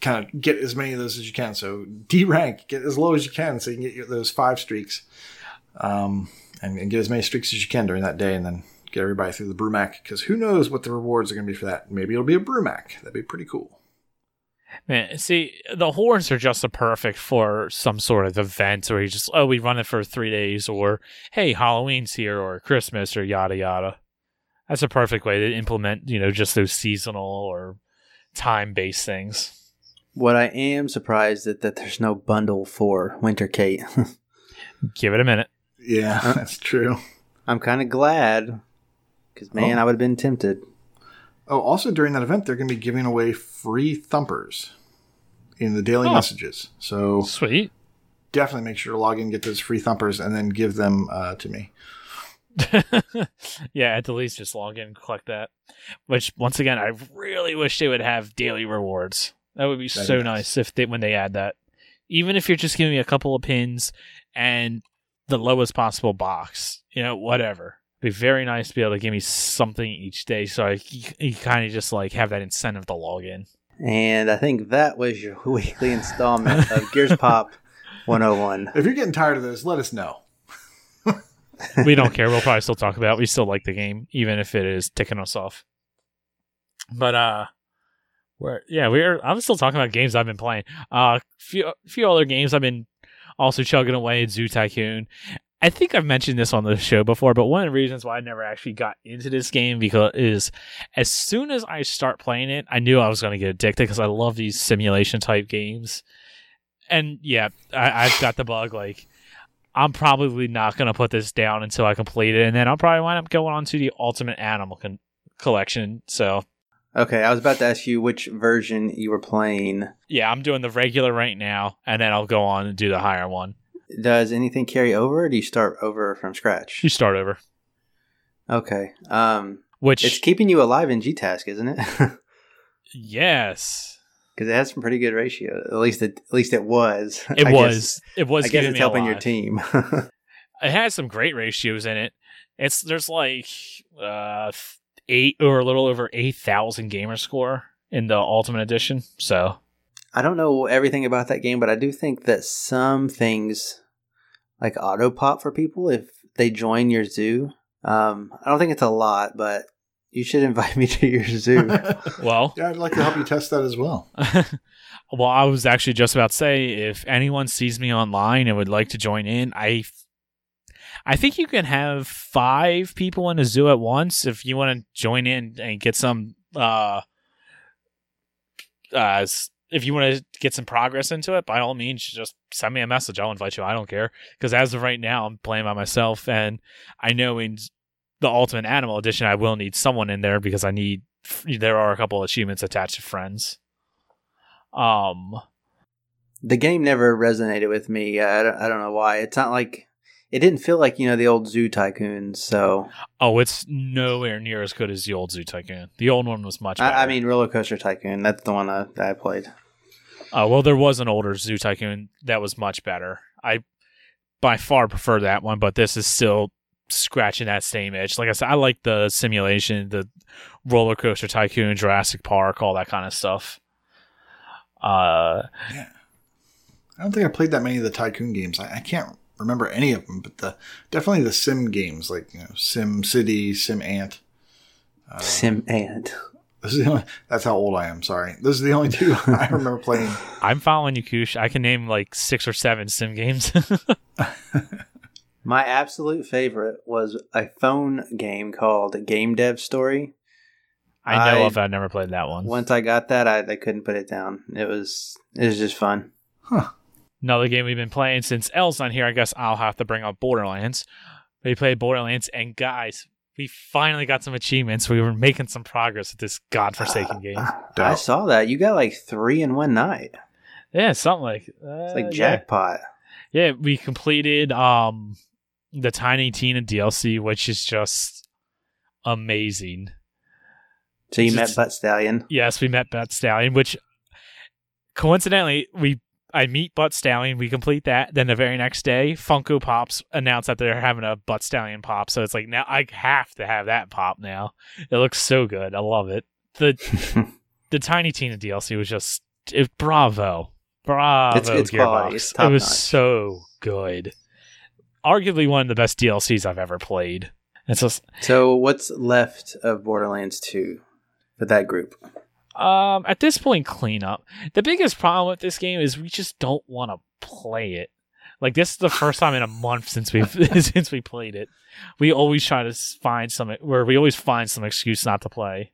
kind of get as many of those as you can. So D rank, get as low as you can, so you can get those five streaks, um, and, and, get as many streaks as you can during that day, and then get everybody through the Brumak. Because who knows what the rewards are going to be for that? Maybe it'll be a Brumak. That'd be pretty cool. Man, see, the horns are just a perfect for some sort of event where you just, oh, we run it for three days, or hey, Halloween's here, or Christmas, or yada yada. That's a perfect way to implement, you know, just those seasonal or time based things. What I am surprised that, that there's no bundle for Winter Kait. Give it a minute. Yeah, uh, that's true. I'm kind of glad because man, oh. I would have been tempted. Oh, also during that event, they're going to be giving away free thumpers in the daily oh. messages. So sweet. Definitely make sure to log in, get those free thumpers, and then give them uh, to me. yeah, at the least just log in and collect that. Which once again, I really wish they would have daily rewards. That would be That'd so be nice. nice if they when they add that. Even if you're just giving me a couple of pins and the lowest possible box, you know, whatever be very nice to be able to give me something each day so I you kind of just like have that incentive to log in. And I think that was your weekly installment of Gears Pop 101. If you're getting tired of this, let us know. we don't care. We'll probably still talk about it. We still like the game, even if it is ticking us off. But uh we're yeah, we're I'm still talking about games I've been playing. Uh few few other games I've been also chugging away at Zoo Tycoon. I think I've mentioned this on the show before, but one of the reasons why I never actually got into this game because is as soon as I start playing it, I knew I was going to get addicted because I love these simulation type games. And yeah, I, I've got the bug. Like, I'm probably not going to put this down until I complete it, and then I'll probably wind up going on to the Ultimate Animal con- Collection. So, okay, I was about to ask you which version you were playing. Yeah, I'm doing the regular right now, and then I'll go on and do the higher one. Does anything carry over, or do you start over from scratch? You start over. Okay. Um, Which it's keeping you alive in GTASC, isn't it? yes. Because it has some pretty good ratio. At least it, at least it was. It I was. Guess, it was. I guess it's helping alive. your team. it has some great ratios in it. It's there's like uh, eight or a little over eight thousand gamer score in the Ultimate Edition. So I don't know everything about that game, but I do think that some things like auto pop for people if they join your zoo. Um, I don't think it's a lot, but you should invite me to your zoo. well, yeah, I'd like to help you test that as well. well, I was actually just about to say if anyone sees me online and would like to join in, I I think you can have five people in a zoo at once if you want to join in and get some uh uh if you want to get some progress into it, by all means, just send me a message. I'll invite you. I don't care. Because as of right now, I'm playing by myself, and I know in the Ultimate Animal Edition, I will need someone in there because I need. There are a couple achievements attached to friends. Um. The game never resonated with me. I don't, I don't know why. It's not like it didn't feel like you know the old Zoo Tycoon. So Oh, it's nowhere near as good as the old Zoo Tycoon. The old one was much better. I, I mean, Roller Coaster Tycoon. That's the one I, that I played. Oh well, there was an older Zoo Tycoon that was much better. I by far prefer that one, but this is still scratching that same itch. Like I said, I like the simulation, the roller coaster tycoon, Jurassic Park, all that kind of stuff. Uh, I don't think I played that many of the Tycoon games. I, I can't remember any of them, but the definitely the Sim games like you know, Sim City, Sim Ant. Uh, sim Ant. This is the only, that's how old I am. Sorry, this is the only two I remember playing. I'm following you, Kush. I can name like six or seven sim games. my absolute favorite was a phone game called Game Dev Story. I know I- of. I've never played that one. Once I got that, I, I couldn't put it down. It was it was just fun. Another game we've been playing since L's not here. I guess I'll have to bring up Borderlands. We played Borderlands, and guys, we finally got some achievements. We were making some progress with this godforsaken game. I saw that. You got like three in one night. Yeah, something like uh, It's like jackpot. Yeah, we completed um the Tiny Tina DLC, which is just amazing. So you Just- met Butt Stallion. Yes, we met Butt Stallion, which coincidentally we I meet Butt Stallion, we complete that. Then the very next day, Funko Pops announced that they're having a Butt Stallion pop. So it's like now I have to have that pop now. It looks so good. I love it. The the Tiny Tina DLC was just it, bravo, bravo. It's- it's quality. Gearbox. It's it was top-notch. so good. Arguably one of the best DLCs I've ever played. It's just So what's left of Borderlands 2 for that group? Um, at this point, cleanup. The biggest problem with this game is we just don't want to play it. Like this is the first time in a month since we have since we played it. We always try to find some where we always find some excuse not to play,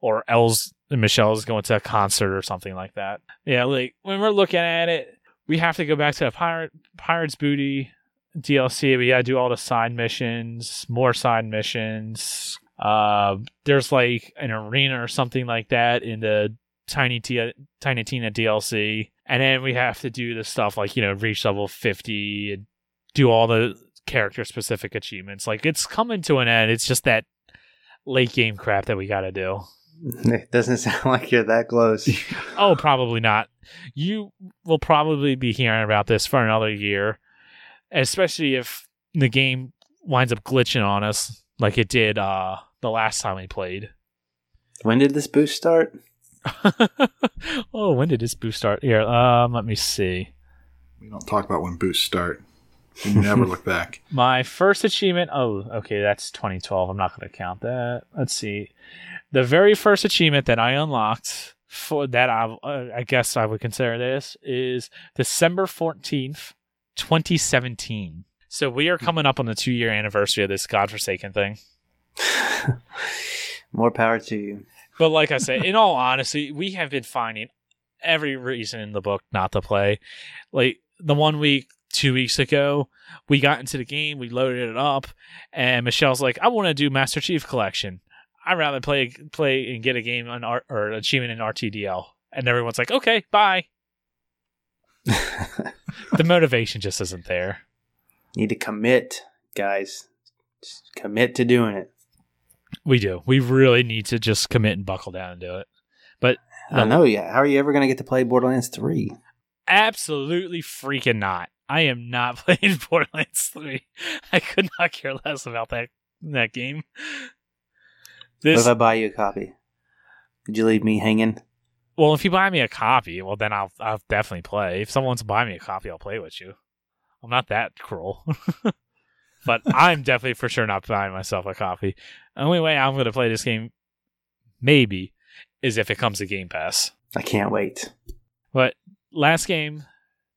or else Michelle's going to a concert or something like that. Yeah, like when we're looking at it, we have to go back to a pirate pirates booty DLC. We gotta do all the side missions, more side missions. Uh, there's like an arena or something like that in the Tiny Tia, Tiny Tina DLC, and then we have to do the stuff like you know reach level fifty and do all the character specific achievements. Like it's coming to an end. It's just that late game crap that we got to do. It doesn't sound like you're that close. Oh, probably not. You will probably be hearing about this for another year, especially if the game winds up glitching on us like it did uh the last time we played. when did this boost start? oh, when did this boost start? Here, um, let me see. We don't talk about when boosts start. We never look back. My first achievement. Oh, okay, that's 2012. I'm not going to count that. Let's see. The very first achievement that I unlocked for that I, uh, I guess I would consider this is December 14th, 2017. So we are coming up on the two year anniversary of this godforsaken thing. More power to you. But like I said, in all honesty, we have been finding every reason in the book not to play. Like the one week, two weeks ago, we got into the game, we loaded it up, and Michelle's like, "I want to do Master Chief Collection. I'd rather play play and get a game on R- or achievement in RTDL." And everyone's like, "Okay, bye." The motivation just isn't there. Need to commit, guys. Just commit to doing it. We do. We really need to just commit and buckle down and do it. But I know yet. How are you ever going to get to play Borderlands 3? absolutely freaking not. I am not playing Borderlands 3. I could not care less about that that game. What if I buy you a copy? Did you leave me hanging? well, if you buy me a copy, well then I'll I'll definitely play. If someone wants to buy me a copy, I'll play with you. I'm not that cruel. but I'm definitely for sure not buying myself a copy. The only way I'm going to play this game maybe is if it comes to Game Pass. I can't wait. But last game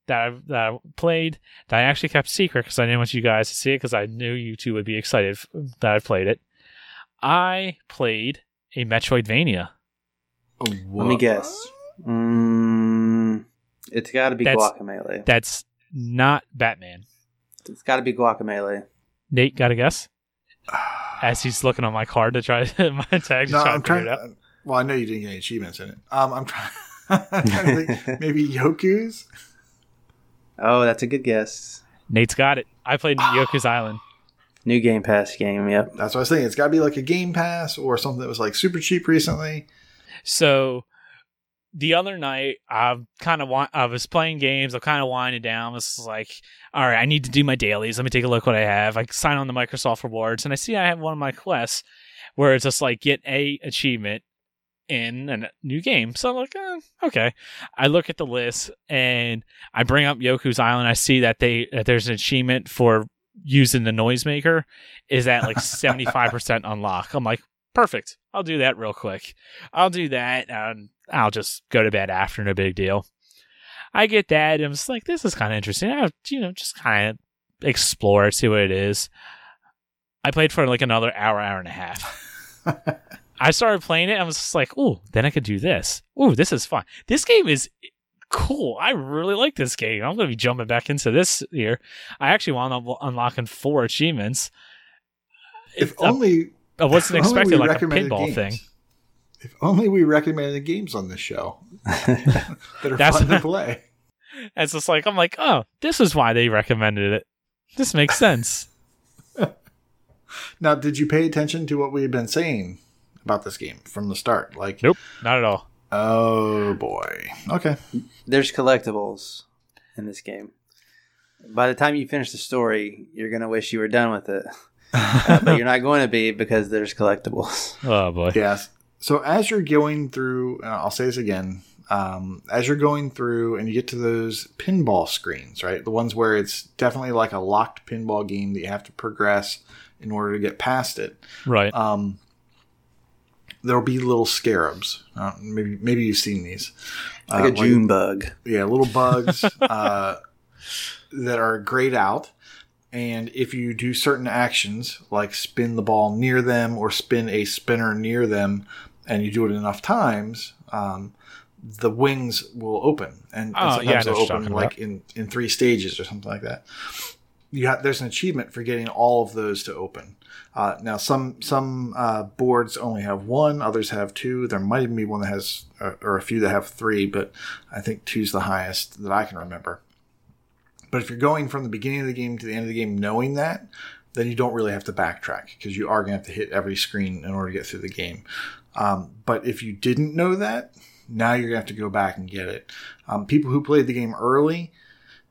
that I, that I played that I actually kept secret because I didn't want you guys to see it because I knew you two would be excited that I played it. I played a Metroidvania. Let me guess. Mm, it's got to be That's- Guacamelee. That's not Batman. It's got to be Guacamelee. Nate, got a guess? As he's looking on my card to try my tag to No, try I'm to figure trying. it out. Well, I know you didn't get any achievements in it. Um, I'm trying. I'm trying to think. Maybe Yoku's. Oh, that's a good guess. Nate's got it. I played Yoku's Island. New Game Pass game. Yep. That's what I was thinking. It's got to be like a Game Pass or something that was like super cheap recently. So the other night, I kind of wa- I was playing games. I'm kind of winding down. I was like, all right, I need to do my dailies. Let me take a look what I have. I sign on the Microsoft rewards, and I see I have one of my quests where it's just like get a achievement in a new game. So I'm like, eh, okay. I look at the list and I bring up Yoku's Island. I see that they that there's an achievement for using the noisemaker is at like 75% unlock. I'm like, perfect. I'll do that real quick. I'll do that and I'll just go to bed after, no big deal. I get that and I'm just like, this is kind of interesting. I, you know, just kind of explore see what it is. I played for like another hour, hour and a half. I started playing it. I was just like, "Ooh, then I could do this. Ooh, this is fun. This game is cool. I really like this game. I'm going to be jumping back into this here. I actually wound up unlocking four achievements. If only I wasn't expecting like a pinball games. thing. If only we recommended the games on this show that are That's- fun to play. It's just like I'm like, oh, this is why they recommended it. This makes sense. Now, did you pay attention to what we had been saying about this game from the start? Like, nope, not at all. oh boy. Okay. There's collectibles in this game. By the time you finish the story, you're gonna wish you were done with it, Uh, but you're not going to be because there's collectibles. Oh boy. Yes. So as you're going through, and I'll say this again, um, as you're going through and you get to those pinball screens, right? The ones where it's definitely like a locked pinball game that you have to progress in order to get past it. Right. Um, there'll be little scarabs. Uh, maybe maybe you've seen these. Like Uh, a June bug. yeah, little bugs uh, that are grayed out. And if you do certain actions, like spin the ball near them or spin a spinner near them, and you do it enough times, um, the wings will open. And, Oh, yeah, sometimes what they'll open like in, in three stages or something like that. You have, there's an achievement for getting all of those to open. Uh, now, some some uh, boards only have one, others have two. There might even be one that has, uh, or a few that have three, but I think two's the highest that I can remember. But if you're going from the beginning of the game to the end of the game knowing that, then you don't really have to backtrack because you are going to have to hit every screen in order to get through the game. Um, but if you didn't know that, now you're going to have to go back and get it. Um, people who played the game early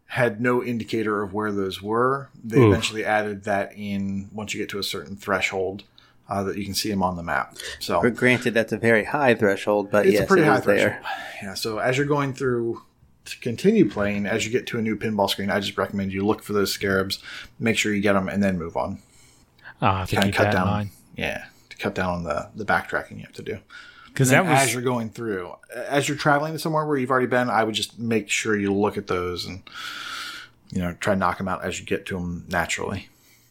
had no indicator of where those were. They Oof. eventually added that in once you get to a certain threshold uh, that you can see them on the map. So But granted, that's a very high threshold, but it's yes, a pretty it high is there. threshold. Yeah. So as you're going through to continue playing, as you get to a new pinball screen, I just recommend you look for those scarabs, make sure you get them, and then move on. Oh, I have to Kind keep of cut down. mind. Yeah, to cut down on the the backtracking you have to do. Because And as you're going through, as you're traveling to somewhere where you've already been, I would just make sure you look at those and you know try to knock them out as you get to them naturally.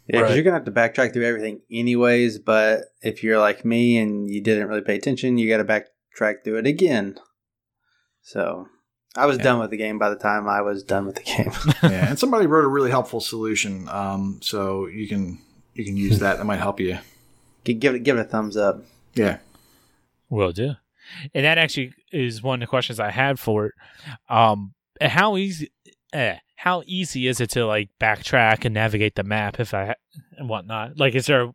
Yeah, because Right. you're gonna have to backtrack through everything anyways. But if you're like me and you didn't really pay attention, you got to backtrack through it again. So I was Yeah. done with the game by the time I was done with the game. yeah, and somebody wrote a really helpful solution, um, so you can you can use that. That might help you. Gi- give it give it a thumbs up. Yeah. Will do. And that actually is one of the questions I had for it. Um, how easy, eh, how easy is it to like backtrack and navigate the map if I and whatnot? Like, is there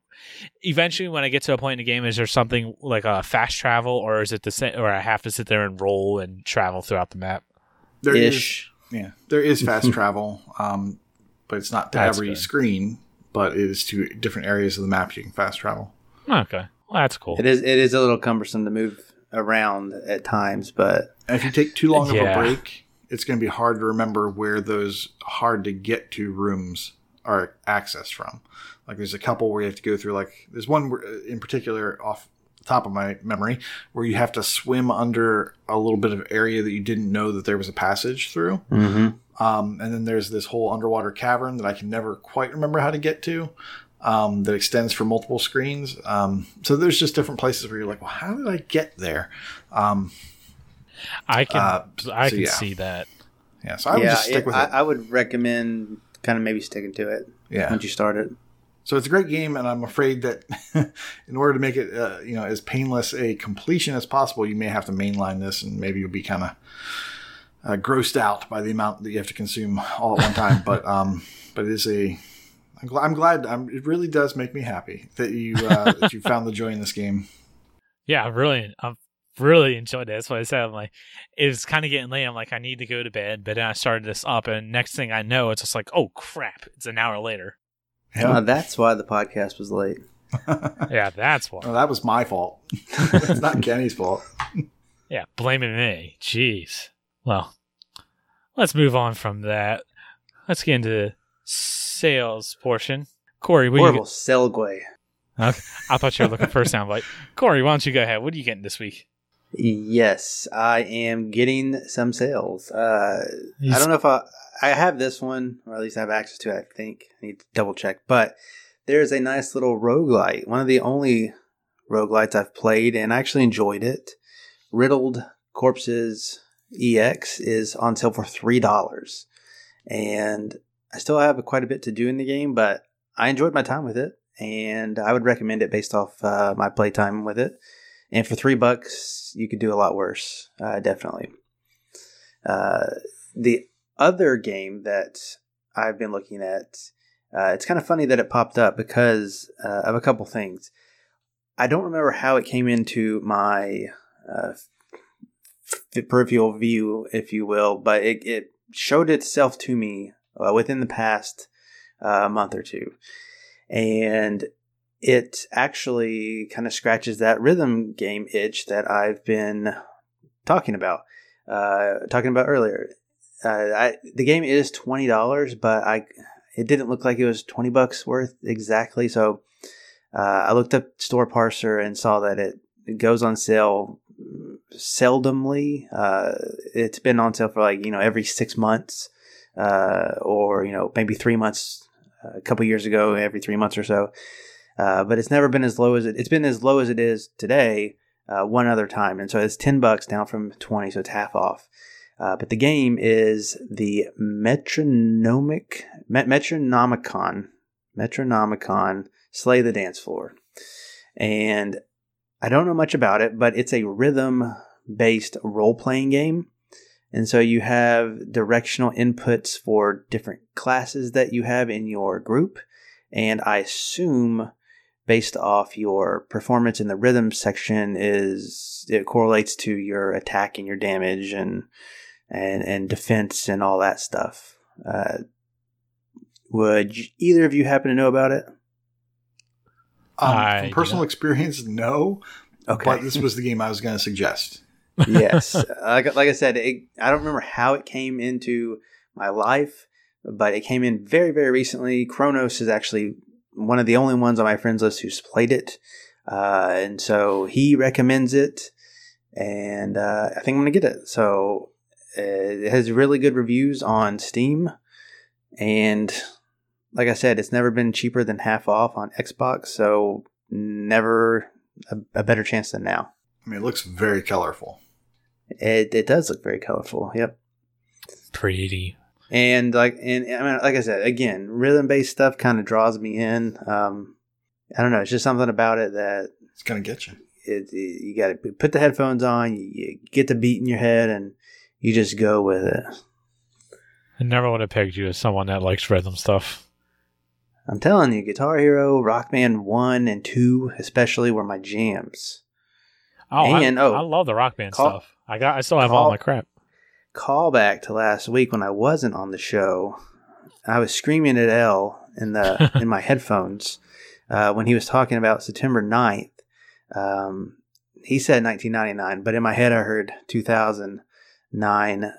eventually when I get to a point in the game, is there something like a fast travel, or is it the same, or I have to sit there and roll and travel throughout the map? There is Ish. yeah, there is fast travel, um, but it's not to That's every good. screen, but it is to different areas of the map you can fast travel. Okay, well that's cool. It is it is a little cumbersome to move around at times, but if you take too long of a break, it's going to be hard to remember where those hard to get to rooms are accessed from. Like there's a couple where you have to go through. Like there's one in particular off top of my memory where you have to swim under a little bit of area that you didn't know that there was a passage through. mm-hmm. Um, and then there's this whole underwater cavern that I can never quite remember how to get to. Um, that extends for multiple screens. Um, so there's just different places where you're like, well, how did I get there? Um, I can, uh, I so can yeah. see that. yeah, so I would yeah, just stick it- with I, it. I would recommend kind of maybe sticking to it yeah. once you start it. So it's a great game, and I'm afraid that in order to make it, uh, you know, as painless a completion as possible, you may have to mainline this, and maybe you'll be kind of uh, grossed out by the amount that you have to consume all at one time. but um, but it is a. I'm, gl- I'm glad. I'm, it really does make me happy that you uh, that you found the joy in this game. Yeah, I'm really, I'm really enjoyed it. That's what I said. I'm like, it was kind of getting late. I'm like, I need to go to bed. But then I started this up, and next thing I know, it's just like, oh crap! It's an hour later. Uh, that's why the podcast was late. Yeah, that's why. Well, that was my fault. it's not Kenny's fault. Yeah, blaming me. Jeez. Well, let's move on from that. Let's get into the sales portion. Corey, what do you Horrible Selgway. I thought you were looking for a soundbite. Corey, why don't you go ahead? What are you getting this week? Yes, I am getting some sales. Uh, I don't know if I I have this one, or at least I have access to it. I think I need to double check. But there's a nice little roguelite. One of the only roguelites I've played, and I actually enjoyed it. Riddled Corpses EX is on sale for three dollars, and I still have quite a bit to do in the game, but I enjoyed my time with it, and I would recommend it based off uh, my playtime with it. And for three bucks, you could do a lot worse, uh, definitely. Uh, the other game that I've been looking at, uh, it's kind of funny that it popped up because uh, of a couple things. I don't remember how it came into my uh, peripheral view, if you will, but it, it showed itself to me uh, within the past uh, month or two. And it actually kind of scratches that rhythm game itch that I've been talking about, uh, talking about earlier. Uh, I, the game is twenty dollars, but I it didn't look like it was twenty bucks worth exactly. So uh, I looked up Store Parser and saw that it, it goes on sale seldomly. Uh, it's been on sale for like you know every six months, uh, or you know maybe three months. uh, A couple years ago, every three months or so, uh, but it's never been as low as it. It's been as low as it is today. Uh, one other time, and so it's ten bucks down from twenty, so it's half off. Uh, but the game is the Metronomic Met- Metronomicon Metronomicon Slay the Dance Floor, and I don't know much about it, but it's a rhythm based role playing game. And so you have directional inputs for different classes that you have in your group. And I assume based off your performance in the rhythm section is it correlates to your attack and your damage and and and defense and all that stuff. Uh, would you- either of you happen to know about it? Um, I from do personal not. experience, no. Okay. But this was the game I was going to suggest. Yes, like, like I said, it, I don't remember how it came into my life, but it came in very, very recently. Kronos is actually one of the only ones on my friends list who's played it, uh, and so he recommends it, and uh, I think I'm gonna get it. So uh, it has really good reviews on Steam, and like I said, it's never been cheaper than half off on Xbox, so never a, a better chance than now. I mean, it looks very colorful. It it does look very colorful. Yep. Pretty. And like and I mean, like I said, again, rhythm based stuff kind of draws me in. Um, I don't know. It's just something about it that It's going to get you. it, it- you got to put the headphones on. You, you get the beat in your head, and you just go with it. I never would have pegged you as someone that likes rhythm stuff. I'm telling you, Guitar Hero, Rock Band one and two, especially, were my jams. Oh, And, I, oh, I love the rock band call- stuff. I got. I still have call- all my crap. Callback to last week when I wasn't on the show, I was screaming at L in the in my headphones uh, when he was talking about September 9th. Um, he said 1999, but in my head I heard 2009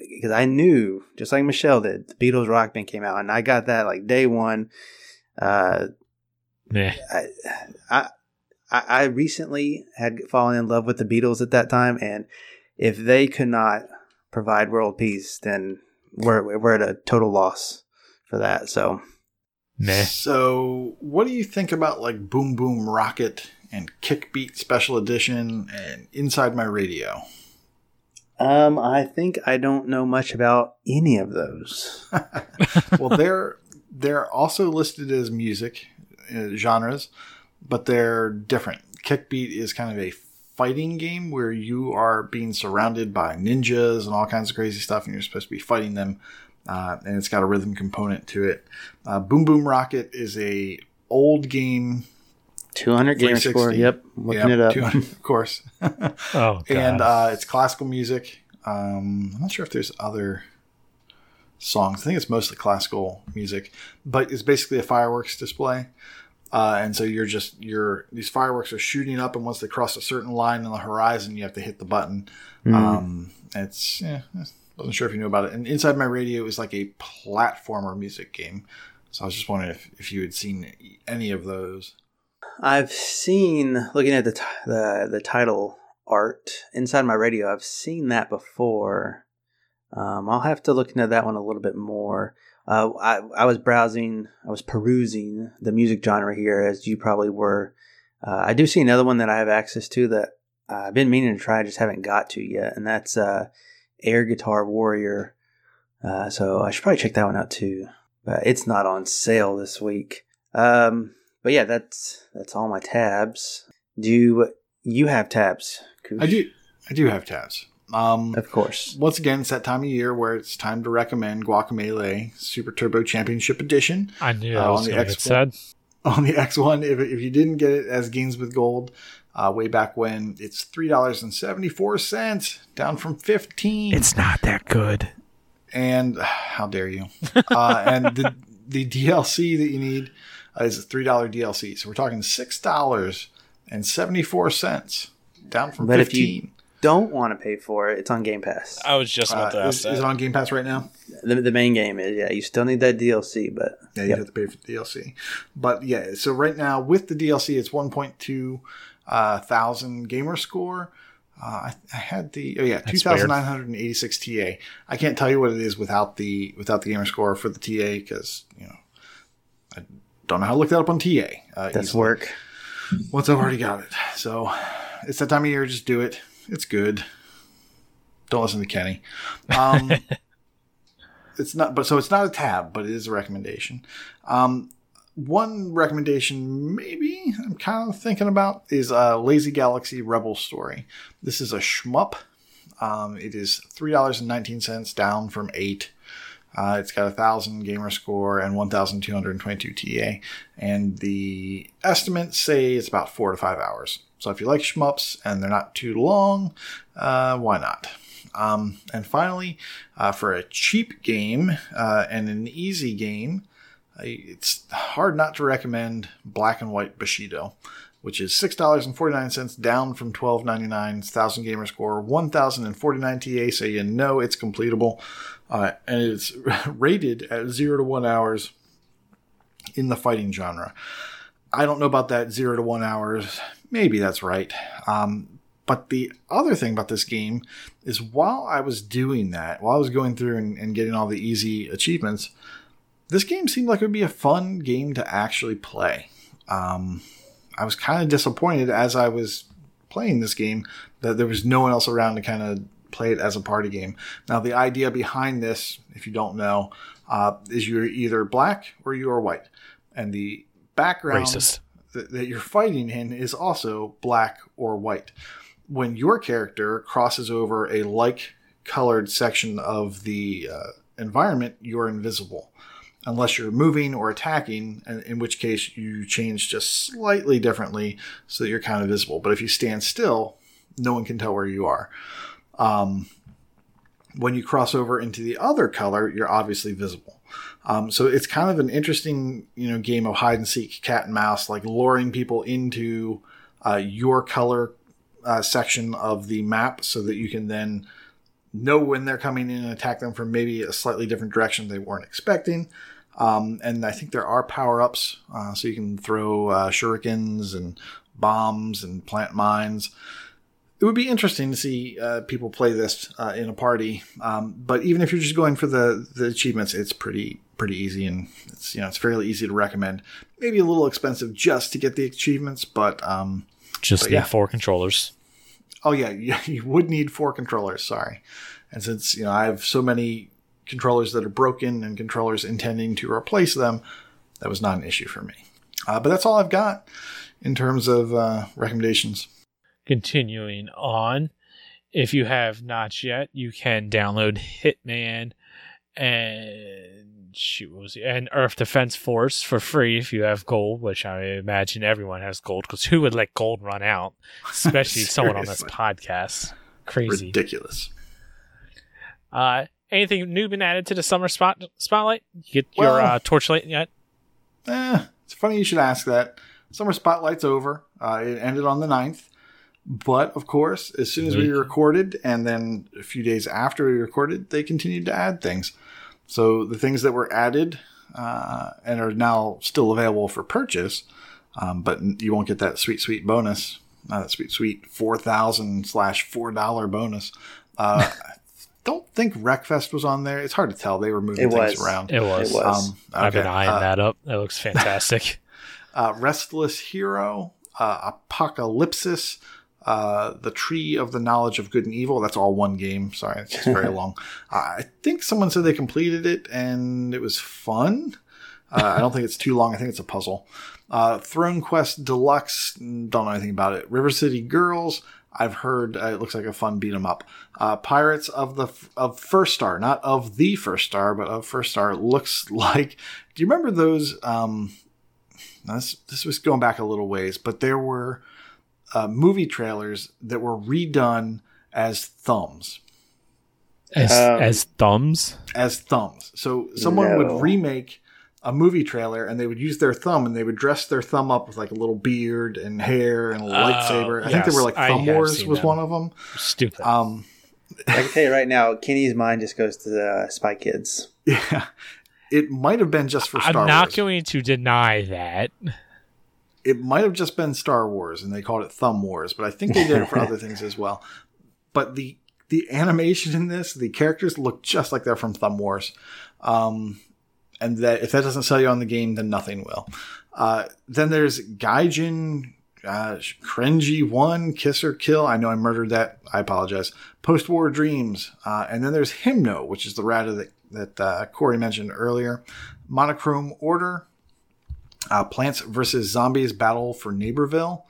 because I knew, just like Michelle did, the Beatles Rock Band came out, and I got that like day one. Uh, Meh. I, I I I recently had fallen in love with the Beatles at that time, and if they could not provide world peace, then we're we're at a total loss for that. So Meh. So, what do you think about like Boom Boom Rocket and Kickbeat Special Edition and Inside My Radio? um, I think I don't know much about any of those. well, they're they're also listed as music uh, genres, but they're different. Kickbeat is kind of a fighting game where you are being surrounded by ninjas and all kinds of crazy stuff, and you're supposed to be fighting them. Uh, and it's got a rhythm component to it. Uh, Boom Boom Rocket is a old game. 200 gamer score. Yep. Looking Yep, it up. 200, of course. Oh, God. and uh, it's classical music. Um, I'm not sure if there's other songs. I think it's mostly classical music, but it's basically a fireworks display. Uh, and so you're just you're these fireworks are shooting up, and once they cross a certain line on the horizon, you have to hit the button. Um, it's yeah, I wasn't sure if you knew about it. And inside my radio is like a platformer music game. So I was just wondering if, if you had seen any of those. I've seen looking at the t- the the title art inside my radio. I've seen that before. Um, I'll have to look into that one a little bit more. Uh, I I was browsing, I was perusing the music genre here, as you probably were. Uh, I do see another one that I have access to that I've been meaning to try, I just haven't got to yet, and that's uh, Air Guitar Warrior. Uh, so I should probably check that one out too. But it's not on sale this week. Um, but yeah, that's that's all my tabs. Do you, you have tabs? I do I do have tabs. Um, Of course. once again, it's that time of year where it's time to recommend Guacamelee Super Turbo Championship Edition I knew uh, I was on the going to said. on the X1. If, if you didn't get it as Games with Gold uh, way back when, it's three dollars and seventy four cents, down from fifteen. It's not that good. and how dare you? Uh, and the the DLC that you need uh, is a three dollar DLC. So we're talking six dollars and seventy four cents, down from But if you fifteen. Don't want to pay for it, it's on Game Pass. I was just about to Uh, ask is, that. is it on Game Pass right now? The, the main game is yeah. You still need that DLC, but Yeah, you Yep. have to pay for the DLC. But yeah, so right now with the DLC, it's 1.2 uh, thousand gamer score. Uh, I, I had the oh yeah, 2,986 TA. I can't tell you what it is without the without the gamer score for the TA because you know I don't know how to look that up on TA. Uh, that's easily. work. Once I've already got it, so it's that time of year. Just do it. It's good. Don't listen to Kenny. Um, it's not, but so it's not a tab, but it is a recommendation. Um, one recommendation, maybe I'm kind of thinking about, is uh, Lazy Galaxy Rebel Story. This is a shmup. Um, it is three dollars and nineteen cents, down from eight. Uh, it's got a thousand gamer score and one thousand two hundred twenty-two TA, and the estimates say it's about four to five hours. So if you like shmups and they're not too long, uh, why not? Um, and finally, uh, for a cheap game uh, and an easy game, it's hard not to recommend Black and White Bushido, which is six dollars and forty nine cents, down from twelve ninety nine. Thousand gamer score, one thousand and forty nine TA, so you know it's completable, uh, and it's rated at zero to one hours in the fighting genre. I don't know about that zero to one hours. Maybe that's right. Um, but the other thing about this game is while I was doing that, while I was going through and, and getting all the easy achievements, this game seemed like it would be a fun game to actually play. Um, I was kind of disappointed as I was playing this game that there was no one else around to kind of play it as a party game. Now, the idea behind this, if you don't know, uh, is you're either black or you are white, and the background Racist. That, that you're fighting in is also black or white. When your character crosses over a like colored section of the uh, environment, you're invisible. Unless you're moving or attacking, in which case you change just slightly differently so that you're kind of visible. But if you stand still, no one can tell where you are. Um, when you cross over into the other color, you're obviously visible. Um, so it's kind of an interesting, you know, game of hide and seek, cat and mouse, like luring people into uh, your color uh, section of the map, so that you can then know when they're coming in and attack them from maybe a slightly different direction they weren't expecting. Um, and I think there are power ups, uh, so you can throw uh, shurikens and bombs and plant mines it would be interesting to see uh, people play this uh, in a party. Um, but even if you're just going for the the achievements, it's pretty pretty easy and it's you know it's fairly easy to recommend. Maybe a little expensive just to get the achievements, but um, Just But need yeah. four controllers. oh yeah, you, you would need four controllers. Sorry, and since you know I have so many controllers that are broken and controllers intending to replace them, that was not an issue for me. Uh, but that's all I've got in terms of uh, recommendations. continuing on, if you have not yet, you can download Hitman and shoot, what was it? And Earth Defense Force for free if you have gold, which I imagine everyone has gold because who would let gold run out, especially someone on this podcast? Crazy. Ridiculous. Uh, anything new been added to the summer spot spotlight? You get Well- your uh, torchlight yet? Eh, it's funny you should ask that. Summer Spotlight's over. Uh, it ended on the 9th. But, of course, as soon as we recorded and then a few days after we recorded, they continued to add things. So the things that were added uh, and are now still available for purchase, um, but you won't get that sweet, sweet bonus. Not that sweet, sweet 4000 slash $4 bonus. Uh, I don't think Wreckfest was on there. It's hard to tell. They were moving It things was. around. It was. It was. Um, I've been eyeing uh, that up. That looks fantastic. uh, Restless Hero, uh, Apocalypsis, uh, The Tree of the Knowledge of Good and Evil. That's all one game. Sorry, it's just very long. Uh, I think someone said they completed it and it was fun. Uh, I don't think it's too long. I think it's a puzzle. Uh, Throne Quest Deluxe, don't know anything about it. River City Girls, I've heard uh, it looks like a fun beat 'em up. Uh, Pirates of the of First Star, not of the First Star, but of First Star, looks like. Do you remember those? Um, this this was going back a little ways, but there were uh, movie trailers that were redone as thumbs, As, Um, as thumbs? as thumbs. So someone No. would remake a movie trailer and they would use their thumb and they would dress their thumb up with like a little beard and hair and a lightsaber. I think yes, there were like Thumb Wars was them. one of them. Stupid. Um, I can tell you right now, Kenny's mind just goes to the Spy Kids. yeah, it might have been just for I'm not Wars. going to deny that. It might have just been Star Wars and they called it Thumb Wars, but I think they did it for other things as well. But the the animation in this, the characters look just like they're from Thumb Wars. Um, and that if that doesn't sell you on the game, then nothing will. Uh, then there's Gaijin, uh, Cringy One, Kiss or Kill. I know I murdered that. I apologize. Post War Dreams, uh, and then there's Himno, which is the rata that that uh, Corey mentioned earlier. Monochrome Order, uh, Plants vs. Zombies Battle for Neighborville,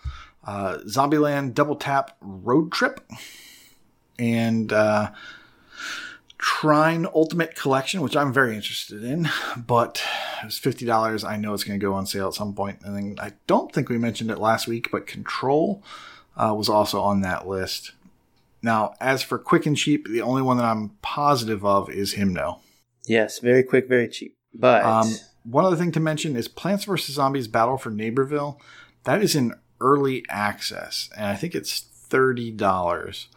uh, Zombieland Double Tap Road Trip, and uh, Trine Ultimate Collection, which I'm very interested in, but it was fifty dollars. I know it's going to go on sale at some point. point, and then I don't think we mentioned it last week, but Control uh, was also on that list. Now, as for quick and cheap, the only one that I'm positive of is Himno. Yes, very quick, very cheap. But Um, one other thing to mention is Plants vs. Zombies Battle for Neighborville. That is in early access, and I think it's thirty dollars.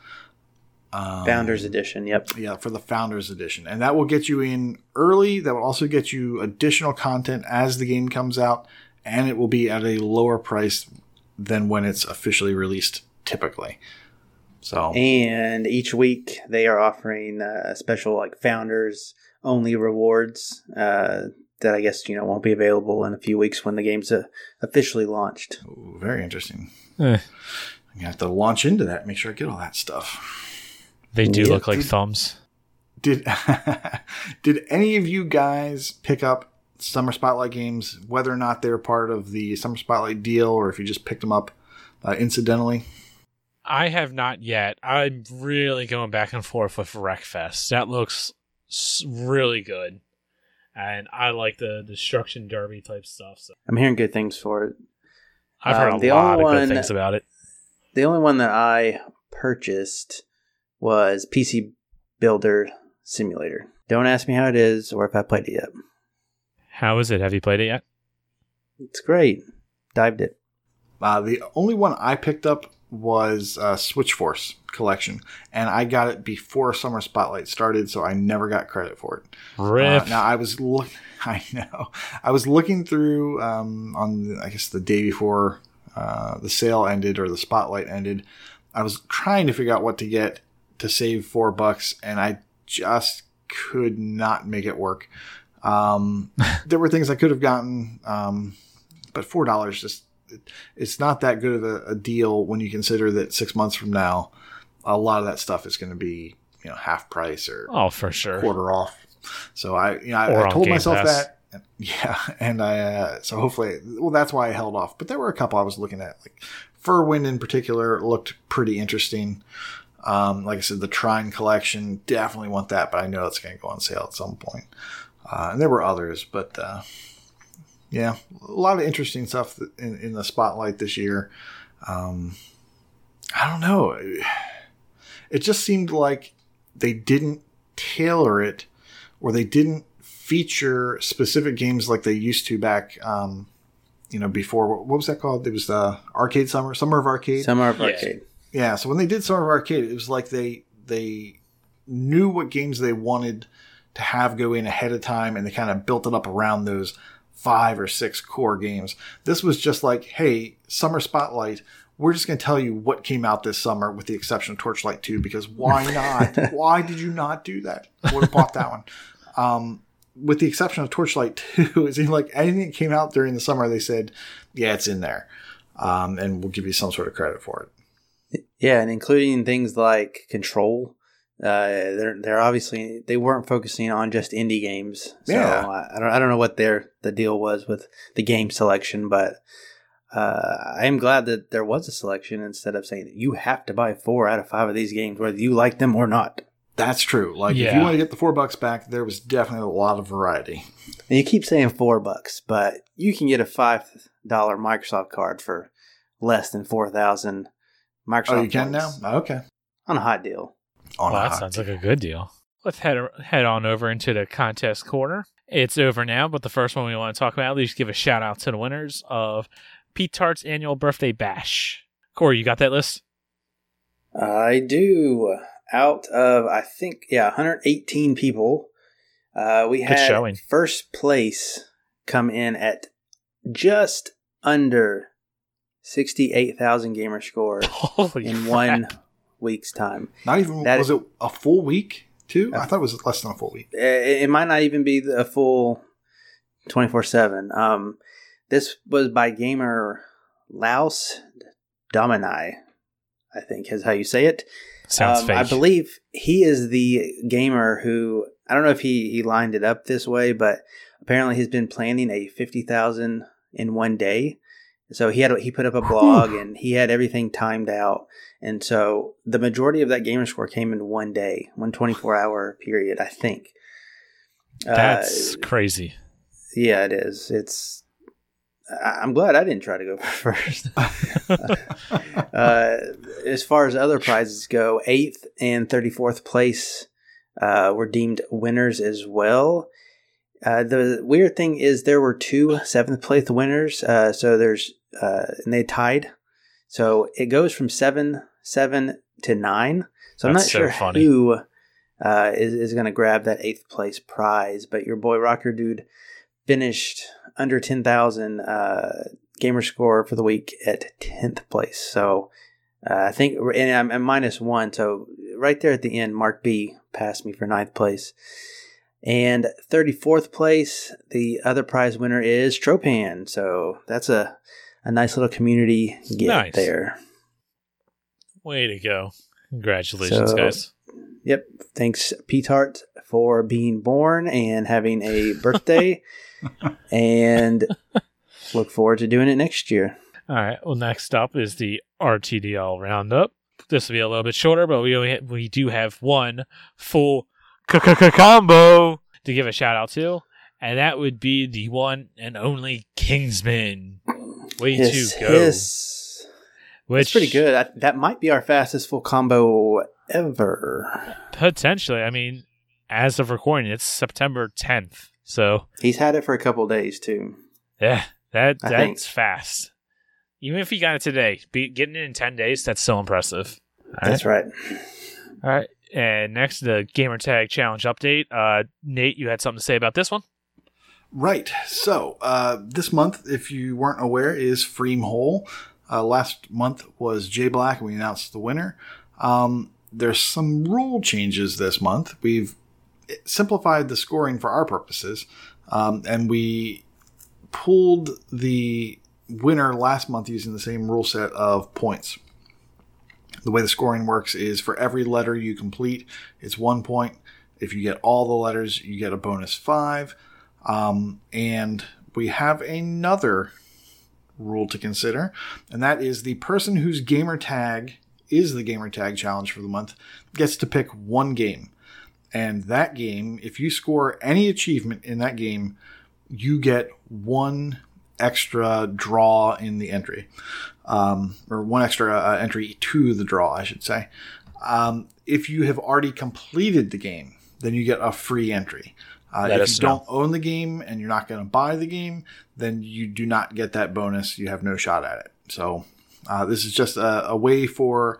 Um, Founders Edition. Yep. yeah, for the Founders Edition, and that will get you in early. That will also get you additional content as the game comes out, and it will be at a lower price than when it's officially released. Typically, so And each week they are offering uh, special like founders only rewards uh, that I guess you know won't be available in a few weeks when the game's uh, officially launched. Ooh, very interesting. Eh, I have to launch into that. Make sure I get all that stuff. they do Yeah. look like thumbs. Did did any of you guys pick up Summer Spotlight games, whether or not they're part of the Summer Spotlight deal, or if you just picked them up uh, incidentally? I have not yet. I'm really going back and forth with Wreckfest. That looks really good. And I like the destruction derby type stuff. So I'm hearing good things for it. I've heard Um, a the lot of only good one- things about it. The only one that I purchased was PC Builder Simulator. Don't ask me how it is or if I played it yet. How is it? Have you played it yet? It's great. Dived it. Uh, the only one I picked up was uh, Switch Force Collection, and I got it before Summer Spotlight started, so I never got credit for it. Rip. Uh, now I was look, I know, I was looking through um, on I guess the day before uh, the sale ended or the spotlight ended. I was trying to figure out what to get to save four bucks, and I just could not make it work. Um, there were things I could have gotten, um, but four dollars just it's not that good of a, a deal when you consider that six months from now, a lot of that stuff is going to be you know half price or oh, for sure. quarter off. So I, you know, I, I told Game myself Pass. that. Yeah, and I uh, so hopefully, well, that's why I held off. But there were a couple I was looking at, like Furwind in particular looked pretty interesting. Um, like I said, the Trine collection definitely want that, but I know it's going to go on sale at some point. Uh, and there were others, but uh, yeah, a lot of interesting stuff in, in the spotlight this year. Um, I don't know. It just seemed like they didn't tailor it or they didn't feature specific games like they used to back, um, you know, before. What was that called? It was the Arcade Summer, Summer of Arcade. Summer of Yeah. Arcade. Yeah, so when they did Summer of Arcade, it was like they they knew what games they wanted to have go in ahead of time, and they kind of built it up around those five or six core games. This was just like, hey, Summer Spotlight. We're just going to tell you what came out this summer, with the exception of Torchlight 2, because why not? why did you not do that? I would have bought that one. Um, with the exception of Torchlight 2, it seemed like anything that came out during the summer, they said, yeah, it's in there. Um, and we'll give you some sort of credit for it. Yeah, and including things like Control. Uh, they're they're obviously they weren't focusing on just indie games. So Yeah. I, I don't I don't know what their the deal was with the game selection, but uh, I am glad that there was a selection instead of saying you have to buy four out of five of these games whether you like them or not. That's true. Like if you want to get the four bucks back, there was definitely a lot of variety. And you keep saying four bucks, but you can get a five dollar Microsoft card for less than four thousand Microsoft. Oh, you can now? points Okay. on a hot deal. On Well, a that hot sounds like a good deal. Let's head head on over into the contest corner. It's over now, but the first one we want to talk about, at least give a shout out to the winners of Pete Tart's annual birthday bash. Corey, you got that list? I do. Out of I think yeah, 118 people, uh, we Good had showing. first place come in at just under 68,000 gamer score Holy in crap. one week's time. Not even That was is- it a full week too? Yeah. I thought it was less than a full week. It, it might not even be a full 24 7. Um, this was by gamer Laos Domini, I think is how you say it. Sounds Um, fake. I believe he is the gamer who I don't know if he he lined it up this way, but apparently he's been planning a fifty thousand in one day. So he had he put up a blog and he had everything timed out, and so the majority of that gamer score came in one day, one 24 hour period, I think. That's Uh, crazy. yeah, it is. It's. I'm glad I didn't try to go first. uh, as far as other prizes go, eighth and thirty fourth place uh, were deemed winners as well. Uh, the weird thing is there were two seventh place winners, uh, so there's uh, and they tied. So it goes from seven seven to nine. So I'm not so sure funny. who uh, is is going to grab that eighth place prize, but your boy Rocker Dude finished under ten thousand uh, gamer score for the week at tenth place. So uh, I think, and I'm, I'm minus one. So right there at the end, Mark B passed me for ninth place. And 34th place, the other prize winner is Tropan. So that's a, a nice little community get Nice. there. Way to go. Congratulations, So- guys. Yep. Thanks, Petart, for being born and having a birthday. and look forward to doing it next year. All right. Well, next up is the RTDL roundup. This will be a little bit shorter, but we only, we do have one full combo to give a shout out to, and that would be the one and only Kingsman. Way Hiss, to go! hiss. Which That's pretty good. I, that might be our fastest full combo ever. Potentially, I mean, as of recording, it's September 10th, so He's had it for a couple days too. yeah, that I that's think. fast. Even if he got it today, be, getting it in 10 days, that's so impressive. All right. That's right. All right. And next, the gamer tag challenge update. Uh, Nate, you had something to say about this one? Right. So uh, this month, if you weren't aware, is Freem Hole. Uh, last month was J Black, and we announced the winner. Um, there's some rule changes this month. We've simplified the scoring for our purposes, um, and we pulled the winner last month using the same rule set of points. The way the scoring works is for every letter you complete, it's one point. If you get all the letters, you get a bonus five. Um, and we have another rule to consider, and that is the person whose gamer tag is the gamer tag challenge for the month gets to pick one game. And that game, if you score any achievement in that game, you get one extra draw in the entry, um, or one extra uh, entry to the draw, I should say. Um, if you have already completed the game, then you get a free entry. Uh, if you know. don't own the game and you're not going to buy the game, then you do not get that bonus. You have no shot at it. So uh, this is just a, a way for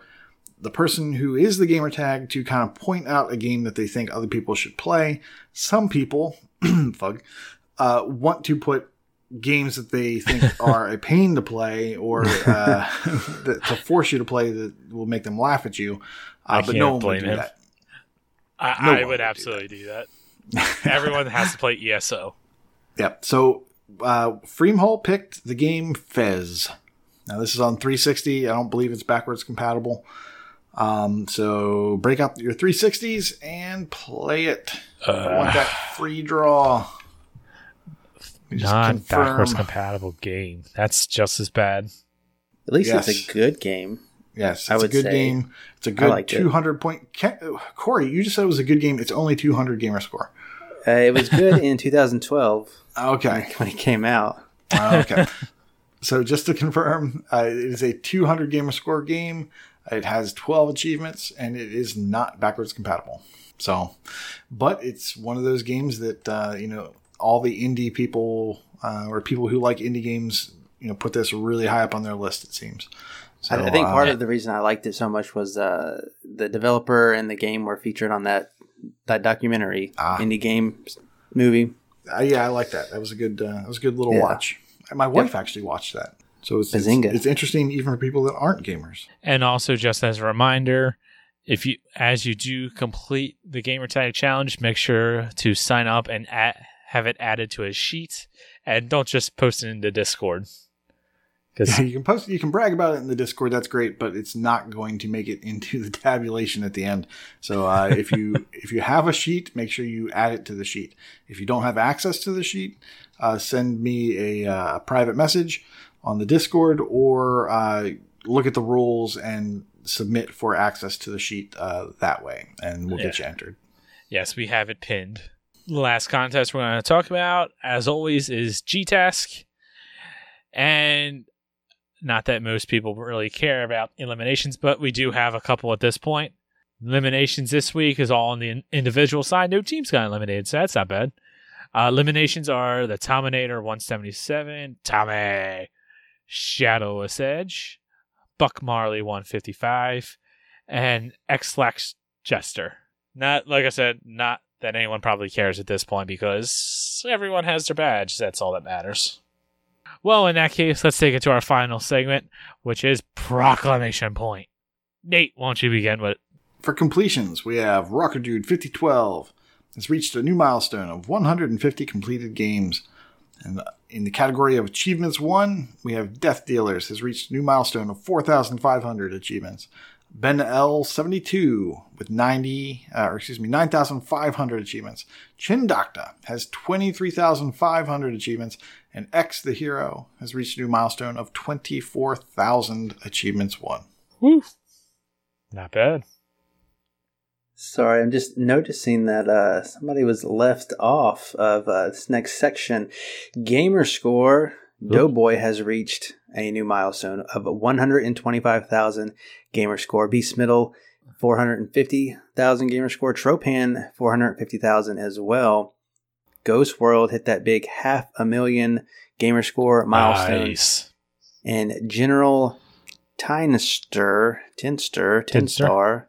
the person who is the gamer tag to kind of point out a game that they think other people should play. Some people, fug, uh, want to put games that they think are a pain to play or uh, that, to force you to play that will make them laugh at you. Uh, I but can't no one blame would do him. that. I, No I would would do absolutely do that. Everyone has to play ESO. Yep. So uh, Freemhole picked the game Fez. Now this is on 360. I don't believe it's backwards compatible. Um, so break out your 360s and play it. I want that free draw. Let me just Non confirm. backwards compatible game. That's just as bad. At least Yes. it's a good game. Yes, it's I a would good say game. It's a good liked it. 200 point. Ken, Corey, you just said it was a good game. It's only 200 gamer score. Uh, it was good in 2012 Okay. when it came out. Uh, okay. so just to confirm, uh, it is a 200 gamer score game. It has 12 achievements and it is not backwards compatible. So, but it's one of those games that uh, you know all the indie people uh, or people who like indie games, you know, put this really high up on their list. It seems. So, I, think part uh, of the reason I liked it so much was uh, the developer and the game were featured on that that documentary Ah. indie game movie. uh, yeah, I like that. That was a good. Uh, that was a good little Yeah. watch. My wife actually watched that. So it's, it's Bazinga. it's interesting even for people that aren't gamers. And also, just as a reminder, if you as you do complete the gamertag challenge, make sure to sign up and add, have it added to a sheet, and don't just post it into Discord. Because Yeah, you can post, you can brag about it in the Discord. That's great, but it's not going to make it into the tabulation at the end. So uh, if you if you have a sheet, make sure you add it to the sheet. If you don't have access to the sheet, uh, send me a, uh, private message on the Discord or uh, look at the rules and submit for access to the sheet uh, that way, and we'll get you entered. yes, we have it pinned. The last contest we're going to talk about, as always, is G-Task. And not that most people really care about eliminations, but we do have a couple at this point. Eliminations this week is all on the individual side. No teams got eliminated, so that's not bad. Uh, eliminations are the Tominator 177, Tommy, Shadowless Edge, Buck Marley 155, and X-Lax Jester. Not, like I said, not that anyone probably cares at this point because everyone has their badge. That's all that matters. Well, in that case, let's take it to our final segment, which is Proclamation Point. Nate, won't you begin with it? For completions, we have Rocker Dude 5012 has reached a new milestone of 150 completed games. And in the category of achievements won, we have Death Dealers has reached a new milestone of 4,500 achievements. Ben L 72 with 90, uh, or excuse me, 9,500 achievements. Chin Doctor has 23,500 achievements, and X the Hero has reached a new milestone of 24,000 achievements won. Woo. Not bad. Sorry, I'm just noticing that uh, somebody was left off of uh, this next section. Gamer score. Doughboy has reached a new milestone of 125,000 gamer score. Beast Middle, 450,000 gamer score. Tropan, 450,000 as well. Ghost World hit that big half a million gamer score milestone. Nice. And General Tinster, Tinster, Tinstar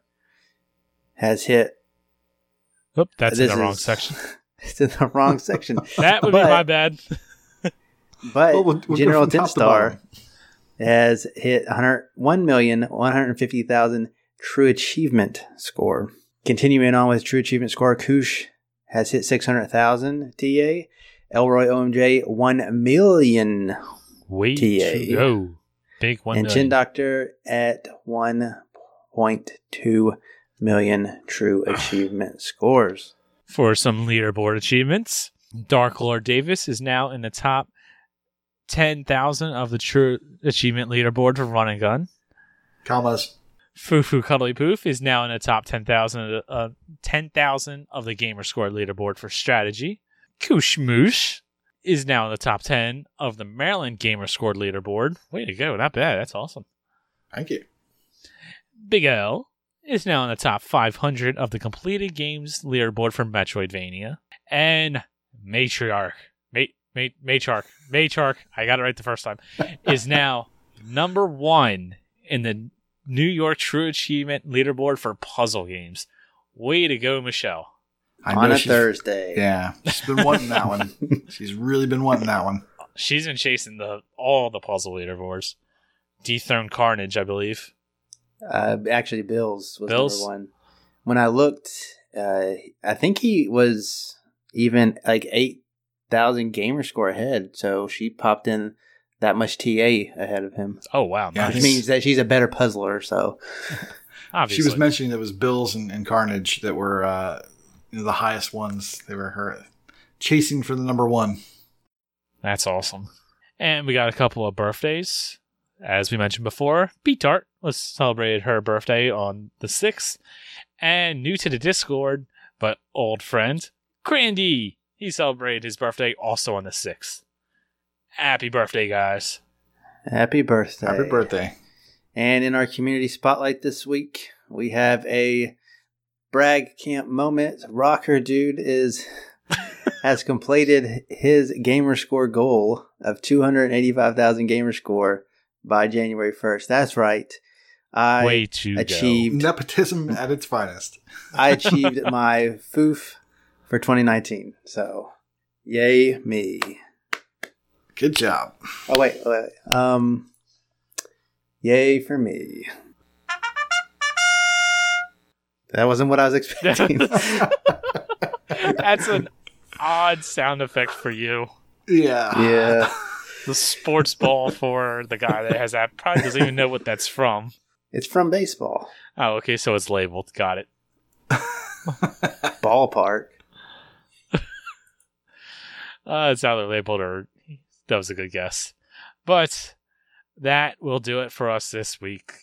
has hit. Oop, that's in the wrong is- section. It's in the wrong section. That would But- be my bad. But Well, we'll- we'll General from Tinstar has hit 100 1,150,000 True Achievement score. Continuing on with True Achievement score, Koosh has hit 600,000 TA. Elroy OMJ, 1 million. Wait TA. to go. Big one. and million. Chin Doctor at 1.2 million True Achievement scores. for some leaderboard achievements. Dark Lord Davis is now in the top 10,000 of the True Achievement Leaderboard for Run and Gun. Commas. Fufu Cuddly Poof is now in the top 10,000 uh, 10,000 of the Gamer Score Leaderboard for Strategy. Kushmoosh is now in the top 10 of the Maryland Gamer Score Leaderboard. Way to go. Not bad. That's awesome. Thank you. Big L is now in the top 500 of the completed games leaderboard for Metroidvania. And Matriarch, Ma- Ma- Matriarch, Matriarch, I got it right the first time, is now number one in the New York True Achievement leaderboard for puzzle games. Way to go, Michelle. I on a Thursday. Yeah, she's been wanting that one. She's really been wanting that one. She's been chasing the all the puzzle leaderboards. Dethroned Carnage, I believe. Uh, actually, Bills was Bills? number one. When I looked, uh, I think he was even like eight thousand gamer score ahead. So she popped in that much TA ahead of him, Oh wow, Yeah, nice. which means that she's a better puzzler. So Obviously. She was mentioning that it was Bills and, and Carnage that were uh, you know, the highest ones. They were her chasing for the number one. That's awesome. And we got a couple of birthdays. As we mentioned before, B Tart was celebrated her birthday on the 6th. And new to the Discord, but old friend, Grandy. He celebrated his birthday also on the 6th. Happy birthday, guys. happy birthday! Happy birthday. And in our community spotlight this week, we have a brag camp moment. Rocker dude is has completed his gamer score goal of 285,000 gamer score by January 1st. That's right. I Way to go. achieved Nepotism at its finest. I achieved my foof for 2019. So, yay me. Good job. Oh wait, wait, wait. um yay for me. That wasn't what I was expecting. That's an odd sound effect for you. Yeah. yeah. The sports ball for the guy that has that probably doesn't even know what that's from. It's from baseball. Oh, okay, so it's labeled. Got it. Ballpark. Uh, it's either labeled or that was a good guess. But that will do it for us this week.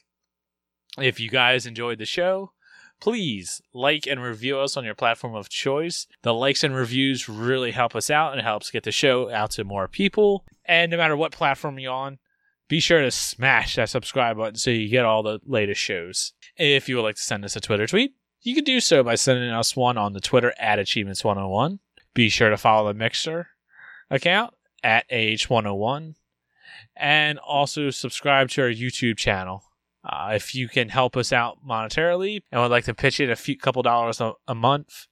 If you guys enjoyed the show, please like and review us on your platform of choice. The likes and reviews really help us out and helps get the show out to more people. And no matter what platform you're on, be sure to smash that subscribe button so you get all the latest shows. If you would like to send us a Twitter tweet, you can do so by sending us one on the Twitter at Achievements101. Be sure to follow the Mixer account at AH101 and also subscribe to our YouTube channel. Uh, if you can help us out monetarily and would like to pitch it a few couple dollars a, a month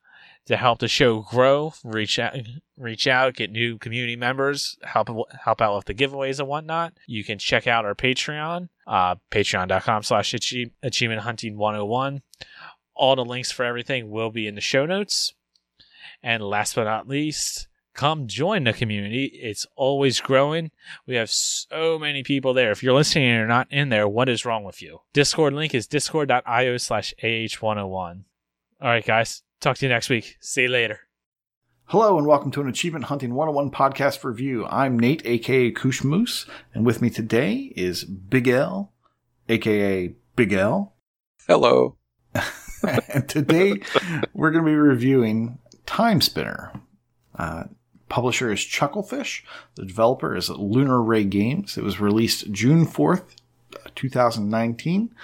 to help the show grow, reach out, reach out, get new community members, help help out with the giveaways and whatnot. You can check out our Patreon, uh, patreon.com slash achievement hunting 101. All the links for everything will be in the show notes. And last but not least, come join the community. It's always growing. We have so many people there. If you're listening and you're not in there, what is wrong with you? Discord link is discord.io slash AH101. All right, guys. Talk to you next week. See you later. Hello and welcome to an Achievement Hunting 101 podcast review. I'm Nate, aka Koosh Moose, and with me today is Big L, aka Big L. Hello. and today we're going to be reviewing Timespinner. Uh, publisher is Chucklefish. The developer is Lunar Ray Games. It was released June 4th, 2019.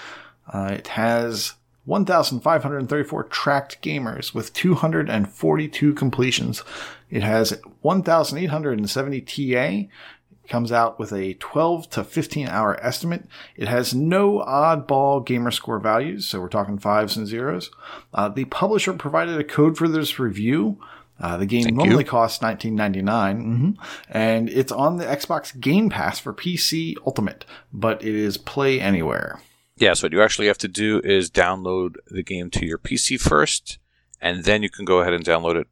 Uh, it has 1,534 tracked gamers with 242 completions. It has 1,870 TA. It comes out with a 12 to 15 hour estimate. It has no oddball gamer score values, so we're talking fives and zeros. Uh, the publisher provided a code for this review. Uh, the game Thank normally you. costs 19.99, mhm, and it's on the Xbox Game Pass for PC Ultimate, but it is Play Anywhere. Yeah, so what you actually have to do is download the game to your PC first, and then you can go ahead and download it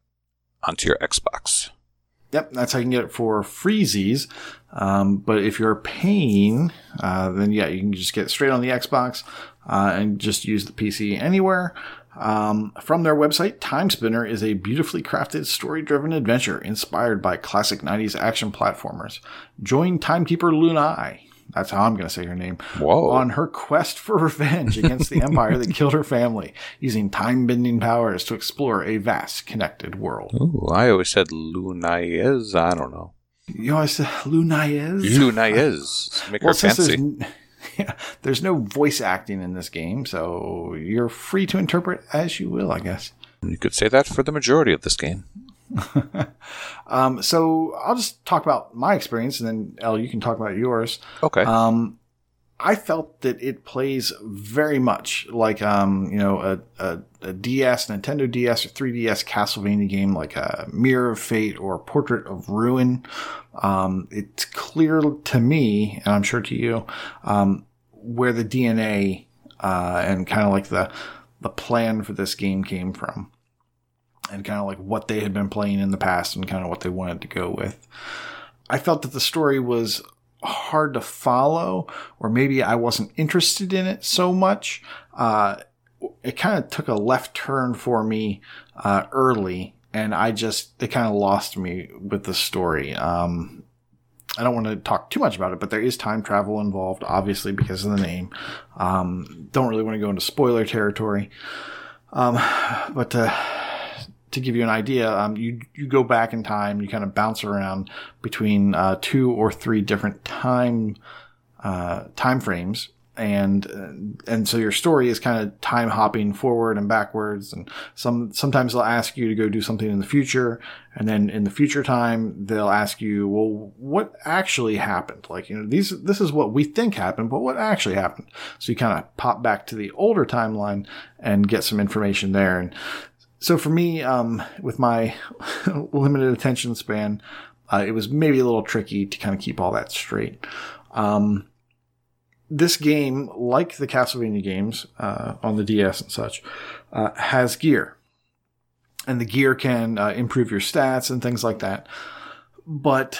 onto your Xbox. Yep, that's how you can get it for freezies. Um, but if you're paying, uh, then yeah, you can just get it straight on the Xbox uh, and just use the PC anywhere. Um, from their website, Timespinner is a beautifully crafted, story driven adventure inspired by classic 90s action platformers. Join timekeeper Lunai. That's how I'm going to say her name. Whoa. On her quest for revenge against the empire that killed her family, using time bending powers to explore a vast, connected world. Ooh, I always said Lunayez. I don't know. You always say Lunai is? Make Well, her fancy. Yeah, there's no voice acting in this game, so you're free to interpret as you will, I guess. You could say that for the majority of this game. Um, so I'll just talk about my experience, and then Elle, you can talk about yours. Okay. Um, I felt that it plays very much like um, you know a, a, a DS, Nintendo DS or 3DS Castlevania game, like a Mirror of Fate or Portrait of Ruin. Um, it's clear to me, and I'm sure to you, um, where the DNA uh, and kind of like the the plan for this game came from, and kind of like what they had been playing in the past and kind of what they wanted to go with. I felt that the story was hard to follow, or maybe I wasn't interested in it so much. Uh, it kind of took a left turn for me uh, early, and I just it kind of lost me with the story. Um, I don't want to talk too much about it, but there is time travel involved, obviously because of the name. Um, don't really want to go into spoiler territory, um, but. Uh, to give you an idea, um, you you go back in time, you kind of bounce around between uh, two or three different time uh, time frames, and and so your story is kind of time hopping forward and backwards, and some sometimes they'll ask you to go do something in the future, and then in the future time they'll ask you, well, what actually happened? Like you know, these this is what we think happened, but what actually happened? So you kind of pop back to the older timeline and get some information there, and so for me, um, with my limited attention span, uh, it was maybe a little tricky to kind of keep all that straight. Um, this game, like the Castlevania games uh, on the DS and such, uh, has gear, and the gear can uh, improve your stats and things like that. But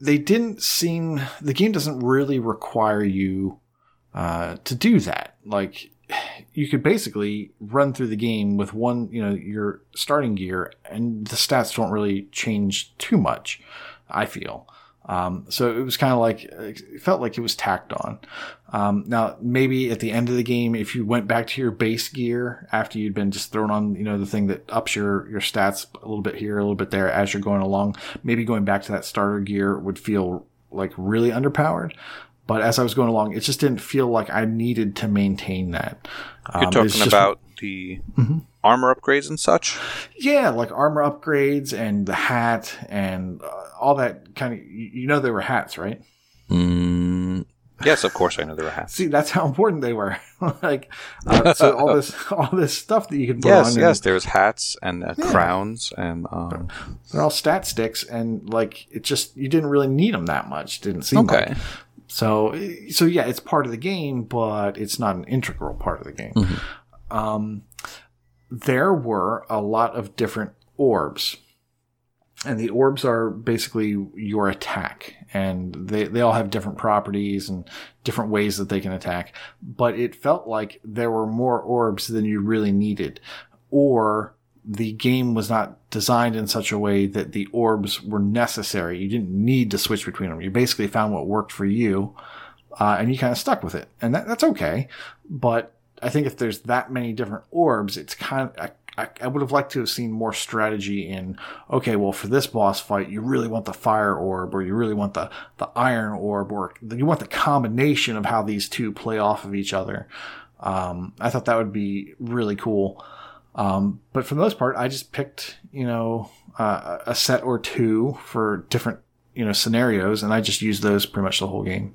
they didn't seem the game doesn't really require you uh, to do that. Like you could basically run through the game with one, you know, your starting gear, and the stats don't really change too much. I feel. Um, so it was kind of like it felt like it was tacked on. Um, now maybe at the end of the game, if you went back to your base gear after you'd been just thrown on, you know, the thing that ups your your stats a little bit here, a little bit there as you're going along, maybe going back to that starter gear would feel like really underpowered. But as I was going along, it just didn't feel like I needed to maintain that. You're Um, talking just- about the armor upgrades and such. yeah, like armor upgrades and the hat and uh, all that kind of. You you know, they were hats, right? Mm, yes, of course I know there were hats. See, that's how important they were. like, uh, so all this, all this stuff that you can put Yes, on. yes. and There was hats and uh, Yeah. crowns and um, they're all stat sticks, and like it just you didn't really need them that much. Didn't seem okay. like. So, so yeah, it's part of the game, but it's not an integral part of the game. Um, there were a lot of different orbs, and the orbs are basically your attack, and they they all have different properties and different ways that they can attack. But it felt like there were more orbs than you really needed, or the game was not designed in such a way that the orbs were necessary. You didn't need to switch between them. You basically found what worked for you, uh, and you kind of stuck with it, and that, that's okay. But I think if there's that many different orbs, it's kind of I, I, would have liked to have seen more strategy in. Okay, well, for this boss fight, you really want the fire orb, or you really want the the iron orb, or you want the combination of how these two play off of each other. Um, I thought that would be really cool. Um, but for the most part, I just picked, you know, uh, a set or two for different, you know, scenarios, and I just used those pretty much the whole game.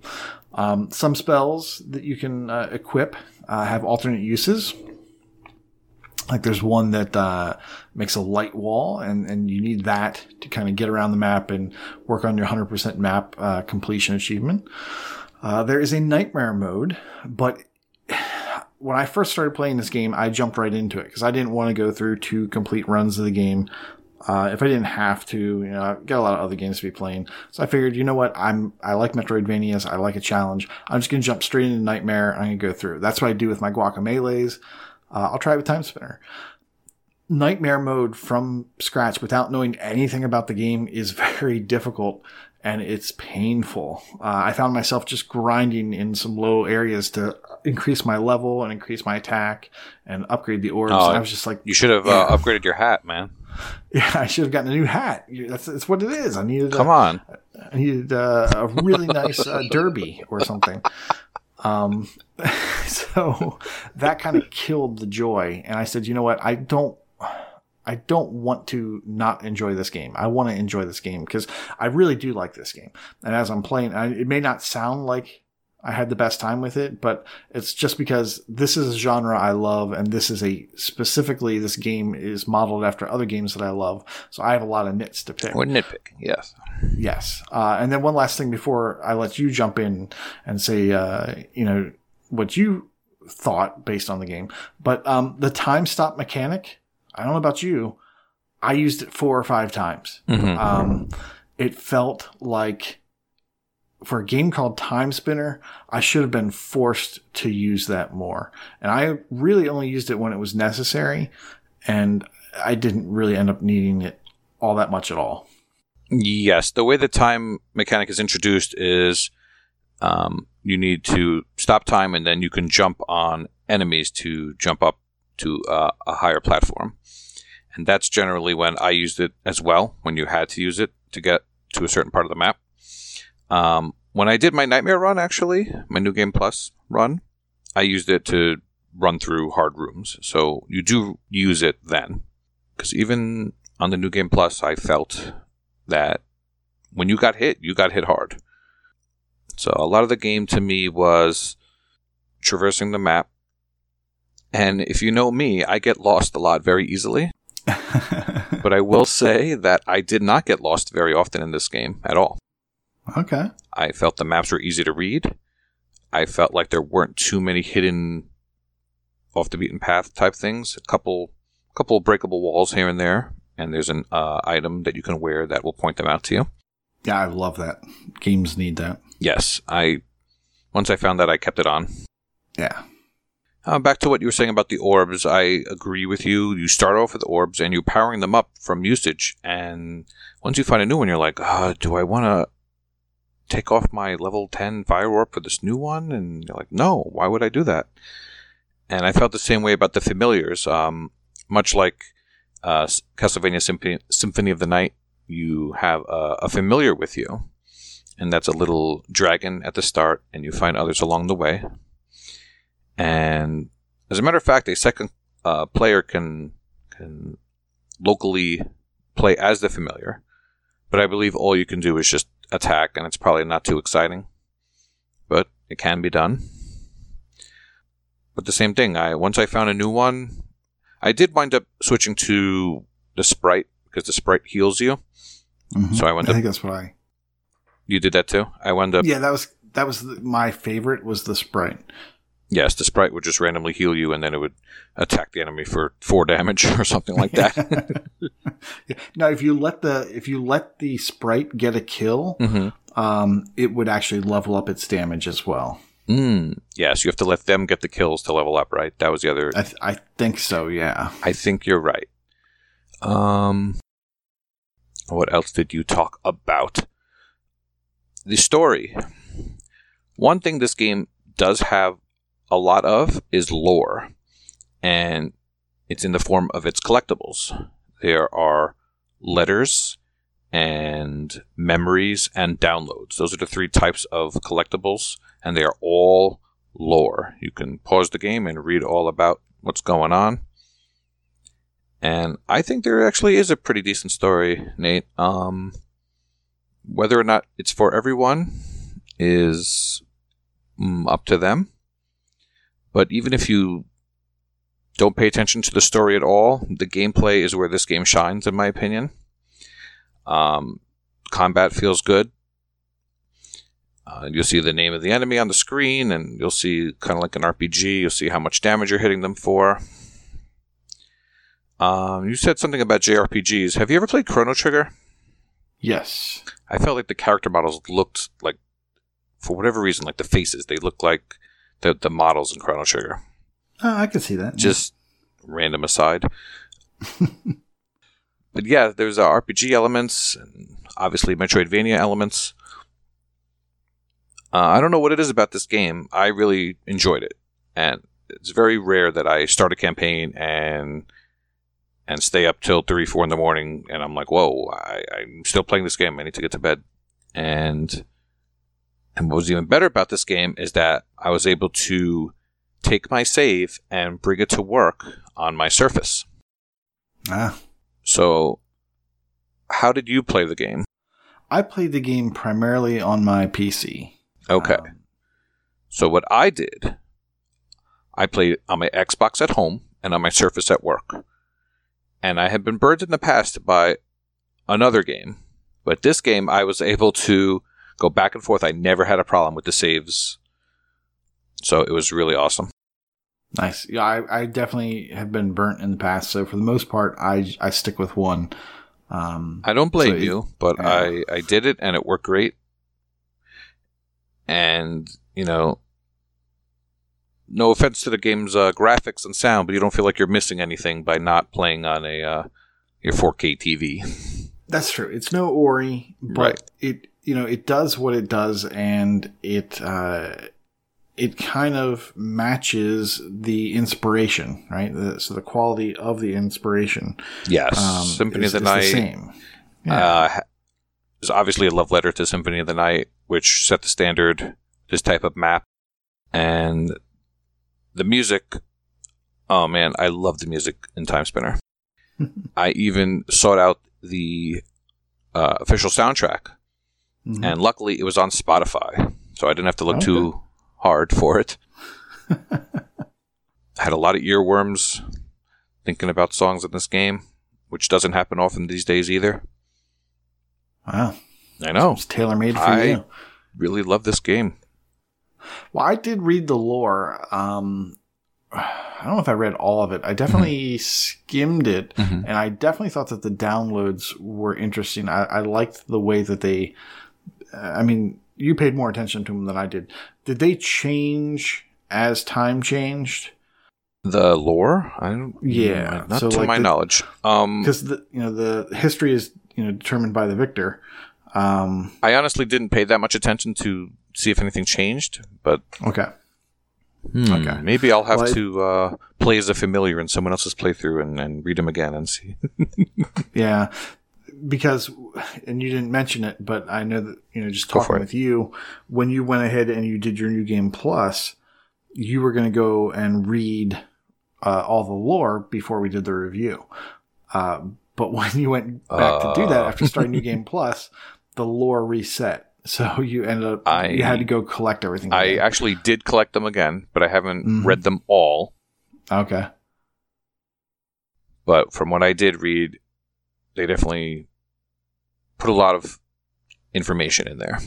Um, some spells that you can uh, equip uh, have alternate uses. Like there's one that uh, makes a light wall, and, and you need that to kind of get around the map and work on your 100% map uh, completion achievement. Uh, there is a nightmare mode, but when I first started playing this game, I jumped right into it because I didn't want to go through two complete runs of the game. Uh, if I didn't have to, you know, I've got a lot of other games to be playing. So I figured, you know what? I'm, I like Metroidvanias. I like a challenge. I'm just going to jump straight into Nightmare I'm going to go through. That's what I do with my Guacamelees. uh, I'll try it with Timespinner. Nightmare mode from scratch without knowing anything about the game is very difficult and it's painful. Uh, I found myself just grinding in some low areas to increase my level and increase my attack and upgrade the orbs. Oh, I was just like, You should have Yeah. uh, upgraded your hat, man. yeah, I should have gotten a new hat. That's, that's what it is. I needed Come a, on. I needed uh, a really nice uh, derby or something. Um, so that kind of killed the joy. And I said, you know what? I don't, I don't want to not enjoy this game. I want to enjoy this game because I really do like this game. And as I'm playing, I, it may not sound like I had the best time with it, but it's just because this is a genre I love, and this is a specifically this game is modeled after other games that I love. So I have a lot of nits to pick. Or nitpick, yes. Yes. Uh, and then one last thing before I let you jump in and say, uh, you know, what you thought based on the game. But um, the time stop mechanic, I don't know about you, I used it four or five times. Mhm. Um, it felt like for a game called Timespinner, I should have been forced to use that more. And I really only used it when it was necessary. And I didn't really end up needing it all that much at all. Yes, the way the time mechanic is introduced is um, you need to stop time and then you can jump on enemies to jump up to uh, a higher platform. And that's generally when I used it as well, when you had to use it to get to a certain part of the map. Um, when I did my Nightmare run, actually, my New Game Plus run, I used it to run through hard rooms. So you do use it then. Because even on the New Game Plus, I felt that when you got hit, you got hit hard. So a lot of the game to me was traversing the map. And if you know me, I get lost a lot very easily. But I will say that I did not get lost very often in this game at all. Okay. I felt the maps were easy to read. I felt like there weren't too many hidden off the beaten path type things. A couple couple breakable walls here and there, and there's an uh, item that you can wear that will point them out to you. Yeah, I love that. Games need that. Yes, I once I found that I kept it on. Yeah. Uh, back to what you were saying about the orbs, I agree with you. You start off with orbs and you're powering them up from usage, and once you find a new one, you're like, uh, do I want to take off my level 10 fire for this new one? And you're like, no, why would I do that? And I felt the same way about the familiars. Um, much like uh, Castlevania Symphony, Symphony of the Night, you have a, a familiar with you, and that's a little dragon at the start, and you find others along the way. And as a matter of fact, a second uh, player can can locally play as the familiar, but I believe all you can do is just attack, and it's probably not too exciting, but it can be done. But the same thing, I once I found a new one, I did wind up switching to the sprite because the sprite heals you. Mhm. So I went I up- think that's what I. You did that too. I wound up Yeah, that was that was the, my favorite. Was the sprite. Yes, the sprite would just randomly heal you, and then it would attack the enemy for four damage or something like that. Now, if you let the if you let the sprite get a kill, hmm um, it would actually level up its damage as well. Mm. Yes, you have to let them get the kills to level up, right? That was the other. I th- I think so. Yeah. I think you're right. Um, what else did you talk about? The story. One thing this game does have a lot of is lore, and it's in the form of its collectibles. There are letters and memories and downloads. Those are the three types of collectibles, and they are all lore. You can pause the game and read all about what's going on. And I think there actually is a pretty decent story, Nate. Um, whether or not it's for everyone is mm, up to them. But even if you don't pay attention to the story at all, the gameplay is where this game shines, in my opinion. Um, combat feels good. Uh, you'll see the name of the enemy on the screen, and you'll see kind of like an RPG. You'll see how much damage you're hitting them for. Um, you said something about JRPGs. Have you ever played Chrono Trigger? Yes. I felt like the character models looked like, for whatever reason, like the faces. They looked like the the models in Chrono Trigger. Uh, I can see that. Just random aside. but yeah, there's uh, RPG elements and obviously Metroidvania elements. Uh, I don't know what it is about this game. I really enjoyed it, and it's very rare that I start a campaign and and stay up till three, four in the morning, and I'm like, "Whoa, I, I'm still playing this game. I need to get to bed." And and what was even better about this game is that I was able to take my save and bring it to work on my Surface. Ah. So, how did you play the game? I played the game primarily on my PC. Okay. Um, So what I did, I played on my Xbox at home and on my Surface at work. And I had been burned in the past by another game, but this game I was able to go back and forth. I never had a problem with the saves. So it was really awesome. Nice. Yeah, I, I definitely have been burnt in the past. So for the most part, I I stick with one. Um, I don't blame So you, but yeah. I, I did it and it worked great. And, you know, no offense to the game's uh, graphics and sound, but you don't feel like you're missing anything by not playing on a uh, your 4K TV. that's true. It's no Ori, but Right. it you know it does what it does, and it uh, it kind of matches the inspiration, right? The, so the quality of the inspiration Yes, um, Symphony is, of the is Night same. uh, is obviously a love letter to Symphony of the Night, which set the standard this type of map, and the music. Oh man, I love the music in Timespinner. I even sought out the uh, official soundtrack, Mhm. and luckily it was on Spotify, so I didn't have to look Okay. too hard for it. I had a lot of earworms thinking about songs in this game, which doesn't happen often these days either. wow, I know. it's tailor made for I- you. Really love this game. Well, I did read the lore. Um, I don't know if I read all of it. I definitely skimmed it, Mhm. and I definitely thought that the downloads were interesting. I, I liked the way that they. I mean, you paid more attention to them than I did. Did they change as time changed? The lore? I don't. Yeah, not so to like my the- knowledge. Um, Because the you know the history is you know determined by the victor. Um, I honestly didn't pay that much attention to see if anything changed, but okay. hmm, Okay. maybe I'll have Well, to uh, play as a familiar in someone else's playthrough and, and read them again and see. Yeah, because and you didn't mention it, but I know that you know just talking with you when you went ahead and you did your new game plus, you were going to go and read uh, all the lore before we did the review. Uh, but when you went back to do that Uh. after starting new game plus, the lore reset. So you ended up I- you had to go collect everything. I again. actually did collect them again, but I haven't Mhm. read them all. okay. But from what I did read, they definitely put a lot of information in there.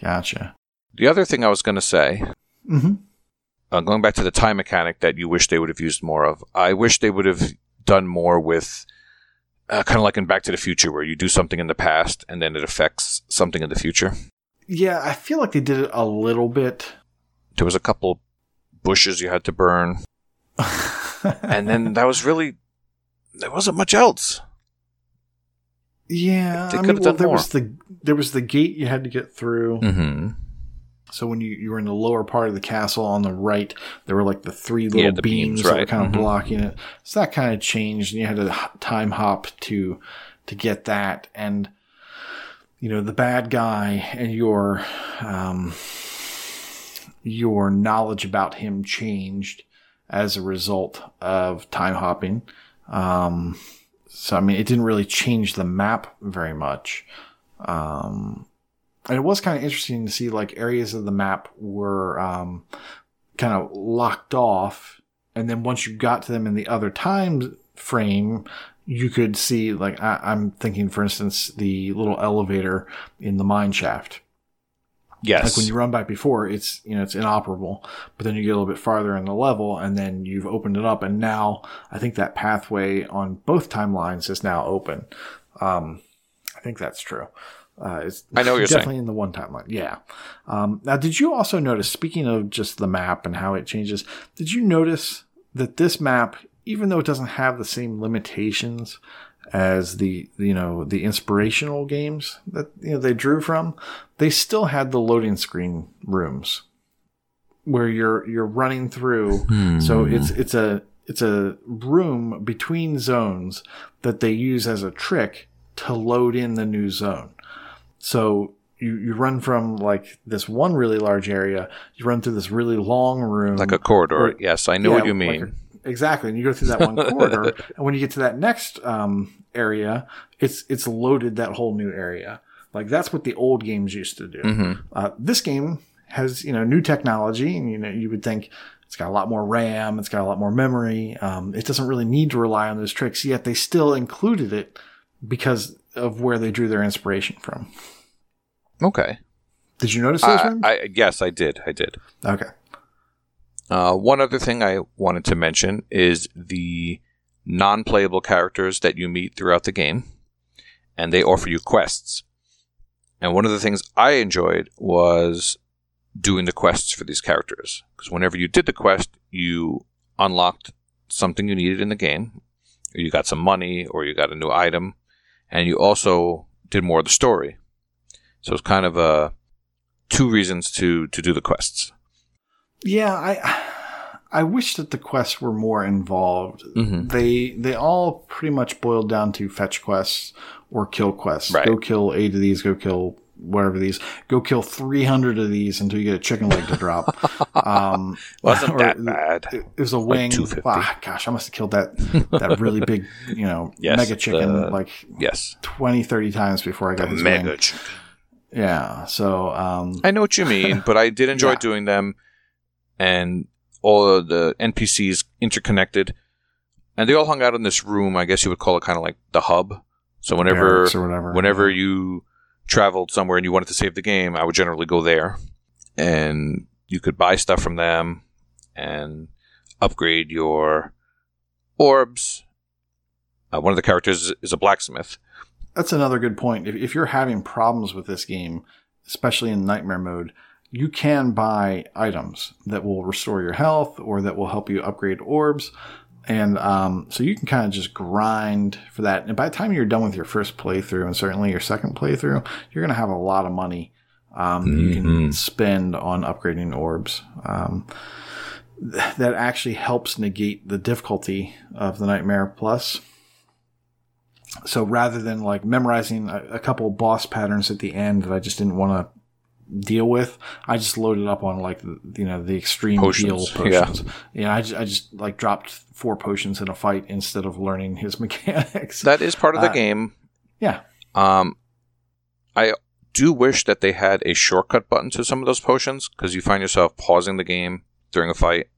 Gotcha. The other thing I was going to say hmm uh, going back to the time mechanic that you wish they would have used more of, I wish they would have done more with uh, kind of like in Back to the Future, where you do something in the past and then it affects something in the future. Yeah, I feel like they did it a little bit. There was a couple bushes you had to burn, and then that was really there wasn't much else. Yeah, They I mean, have well, there more. was the there was the gate you had to get through. Mm-hmm. So when you, you were in the lower part of the castle on the right, there were like the three little Yeah, the beams, beams, that were kind of Mhm. blocking it. So that kind of changed, and you had to time hop to to get that. And you know the bad guy and your um, your knowledge about him changed as a result of time hopping. Um, so I mean, it didn't really change the map very much. Um, and it was kind of interesting to see like areas of the map were um, kind of locked off, and then once you got to them in the other time frame, you could see like I, I'm thinking, for instance, the little elevator in the mine shaft. Yes. Like when you run by before, it's you know it's inoperable, but then you get a little bit farther in the level, and then you've opened it up, and now I think that pathway on both timelines is now open. Um, I think that's true. Uh, it's I know you're saying. definitely in the one timeline. Yeah. Um, now, did you also notice? Speaking of just the map and how it changes, did you notice that this map even though it doesn't have the same limitations as the you know the inspirational games that you know they drew from, they still had the loading screen rooms where you're you're running through. Hmm. So it's it's a it's a room between zones that they use as a trick to load in the new zone. So you, you run from like this one really large area, you run through this really long room. Like a corridor. Or- yes, I know Yeah, what you like mean. a- exactly. And you go through that one corridor, and when you get to that next um, area, it's it's loaded that whole new area. Like that's what the old games used to do. hmm Uh, this game has you know new technology, and you know you would think it's got a lot more RAM, it's got a lot more memory. Um, it doesn't really need to rely on those tricks, yet they still included it because of where they drew their inspiration from. Okay. Did you notice those? Rem? I, yes, I did. I did. okay. Uh, one other thing I wanted to mention is the non playable characters that you meet throughout the game, and they offer you quests. And one of the things I enjoyed was doing the quests for these characters. Because whenever you did the quest, you unlocked something you needed in the game, or you got some money, or you got a new item, and you also did more of the story. So it's kind of uh, two reasons to, to do the quests. Yeah, I I wish that the quests were more involved. Mhm. They they all pretty much boiled down to fetch quests or kill quests. Right. Go kill eight of these. Go kill whatever these. Go kill three hundred of these until you get a chicken leg to drop. Um, Wasn't that bad? It, it was a wing. 250. Ah, gosh, I must have killed that that really big, you know, Yes, mega chicken the- like Yes. 20, 30 times before I got his Mega wing. chicken. Yeah. So um, I know what you mean, but I did enjoy Yeah. doing them, and all of the NPCs interconnected, and they all hung out in this room. I guess you would call it kind of like the hub. So whenever, barracks or whatever. whenever you traveled somewhere and you wanted to save the game, I would generally go there, and you could buy stuff from them and upgrade your orbs. Uh, one of the characters is a blacksmith. That's another good point. If, if you're having problems with this game, especially in nightmare mode, you can buy items that will restore your health or that will help you upgrade orbs. And um, so you can kind of just grind for that. And by the time you're done with your first playthrough and certainly your second playthrough, you're going to have a lot of money um, that you can Mhm. spend on upgrading orbs. Um, th- that actually helps negate the difficulty of the Nightmare Plus so rather than like memorizing a, a couple boss patterns at the end that I just didn't want to deal with, I just loaded up on like you know the extreme Potions, heal potions. Yeah, I just I just like dropped four potions in a fight instead of learning his mechanics. That is part of the Uh, game. yeah, Um, I do wish that they had a shortcut button to some of those potions because you find yourself pausing the game during a fight,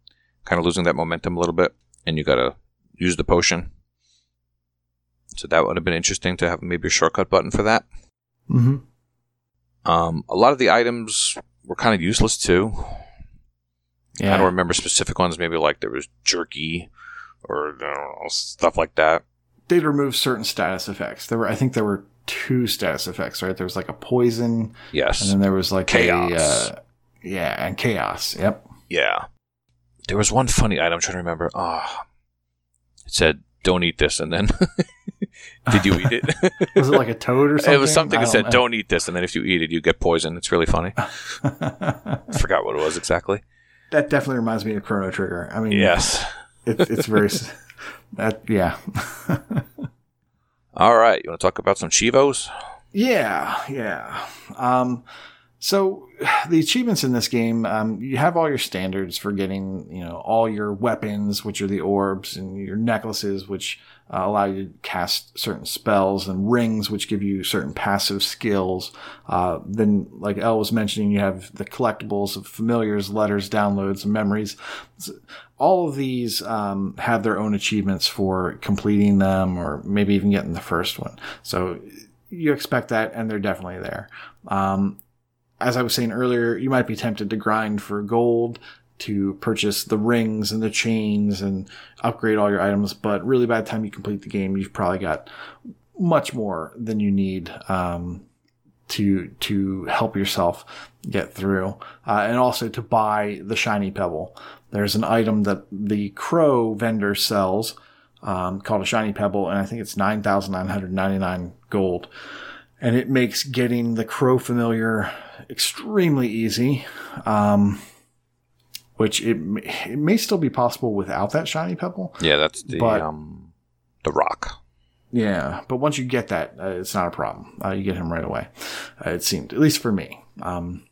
kind of losing that momentum a little bit, and you gotta use the potion. So that would have been interesting to have maybe a shortcut button for that. mm-hmm. Um, a lot of the items were kind of useless too. yeah. I don't remember specific ones. Maybe like there was jerky or I don't know, stuff like that. They'd remove certain status effects. There were I think there were two status effects. Right, there was like a poison, Yes, and then there was like Chaos. A, uh, yeah, and chaos. Yep. Yeah. There was one funny item I'm trying to remember. Ah, it said, "Don't eat this," and then did you eat it? Was it like a toad or something? it was something that said, know. "Don't eat this," and then if you eat it, you get poisoned. It's really funny. Forgot what it was exactly. that definitely reminds me of Chrono Trigger. I mean, Yes. it's it's very that yeah All right. You want to talk about some chivos? yeah yeah. Um, so the achievements in this game, um, you have all your standards for getting you know all your weapons, which are the orbs, and your necklaces, which uh, allow you to cast certain spells, and rings, which give you certain passive skills. Uh, then, like Elle was mentioning, you have the collectibles of familiars, letters, downloads, and memories. all of these um, have their own achievements for completing them or maybe even getting the first one. So you expect that, and they're definitely there. Um, as I was saying earlier, you might be tempted to grind for gold to purchase the rings and the chains and upgrade all your items, but really by the time you complete the game, you've probably got much more than you need um, to to help yourself get through, uh, and also to buy the shiny pebble. There's an item that the crow vendor sells um, called a shiny pebble, and I think it's nine thousand nine hundred ninety nine gold, and it makes getting the crow familiar extremely easy. Um, which it it may still be possible without that shiny pebble. Yeah, that's the But- um, the rock. Yeah, but once you get that, uh, it's not a problem. Uh, you get him right away. Uh, it seemed, at least for me. Um,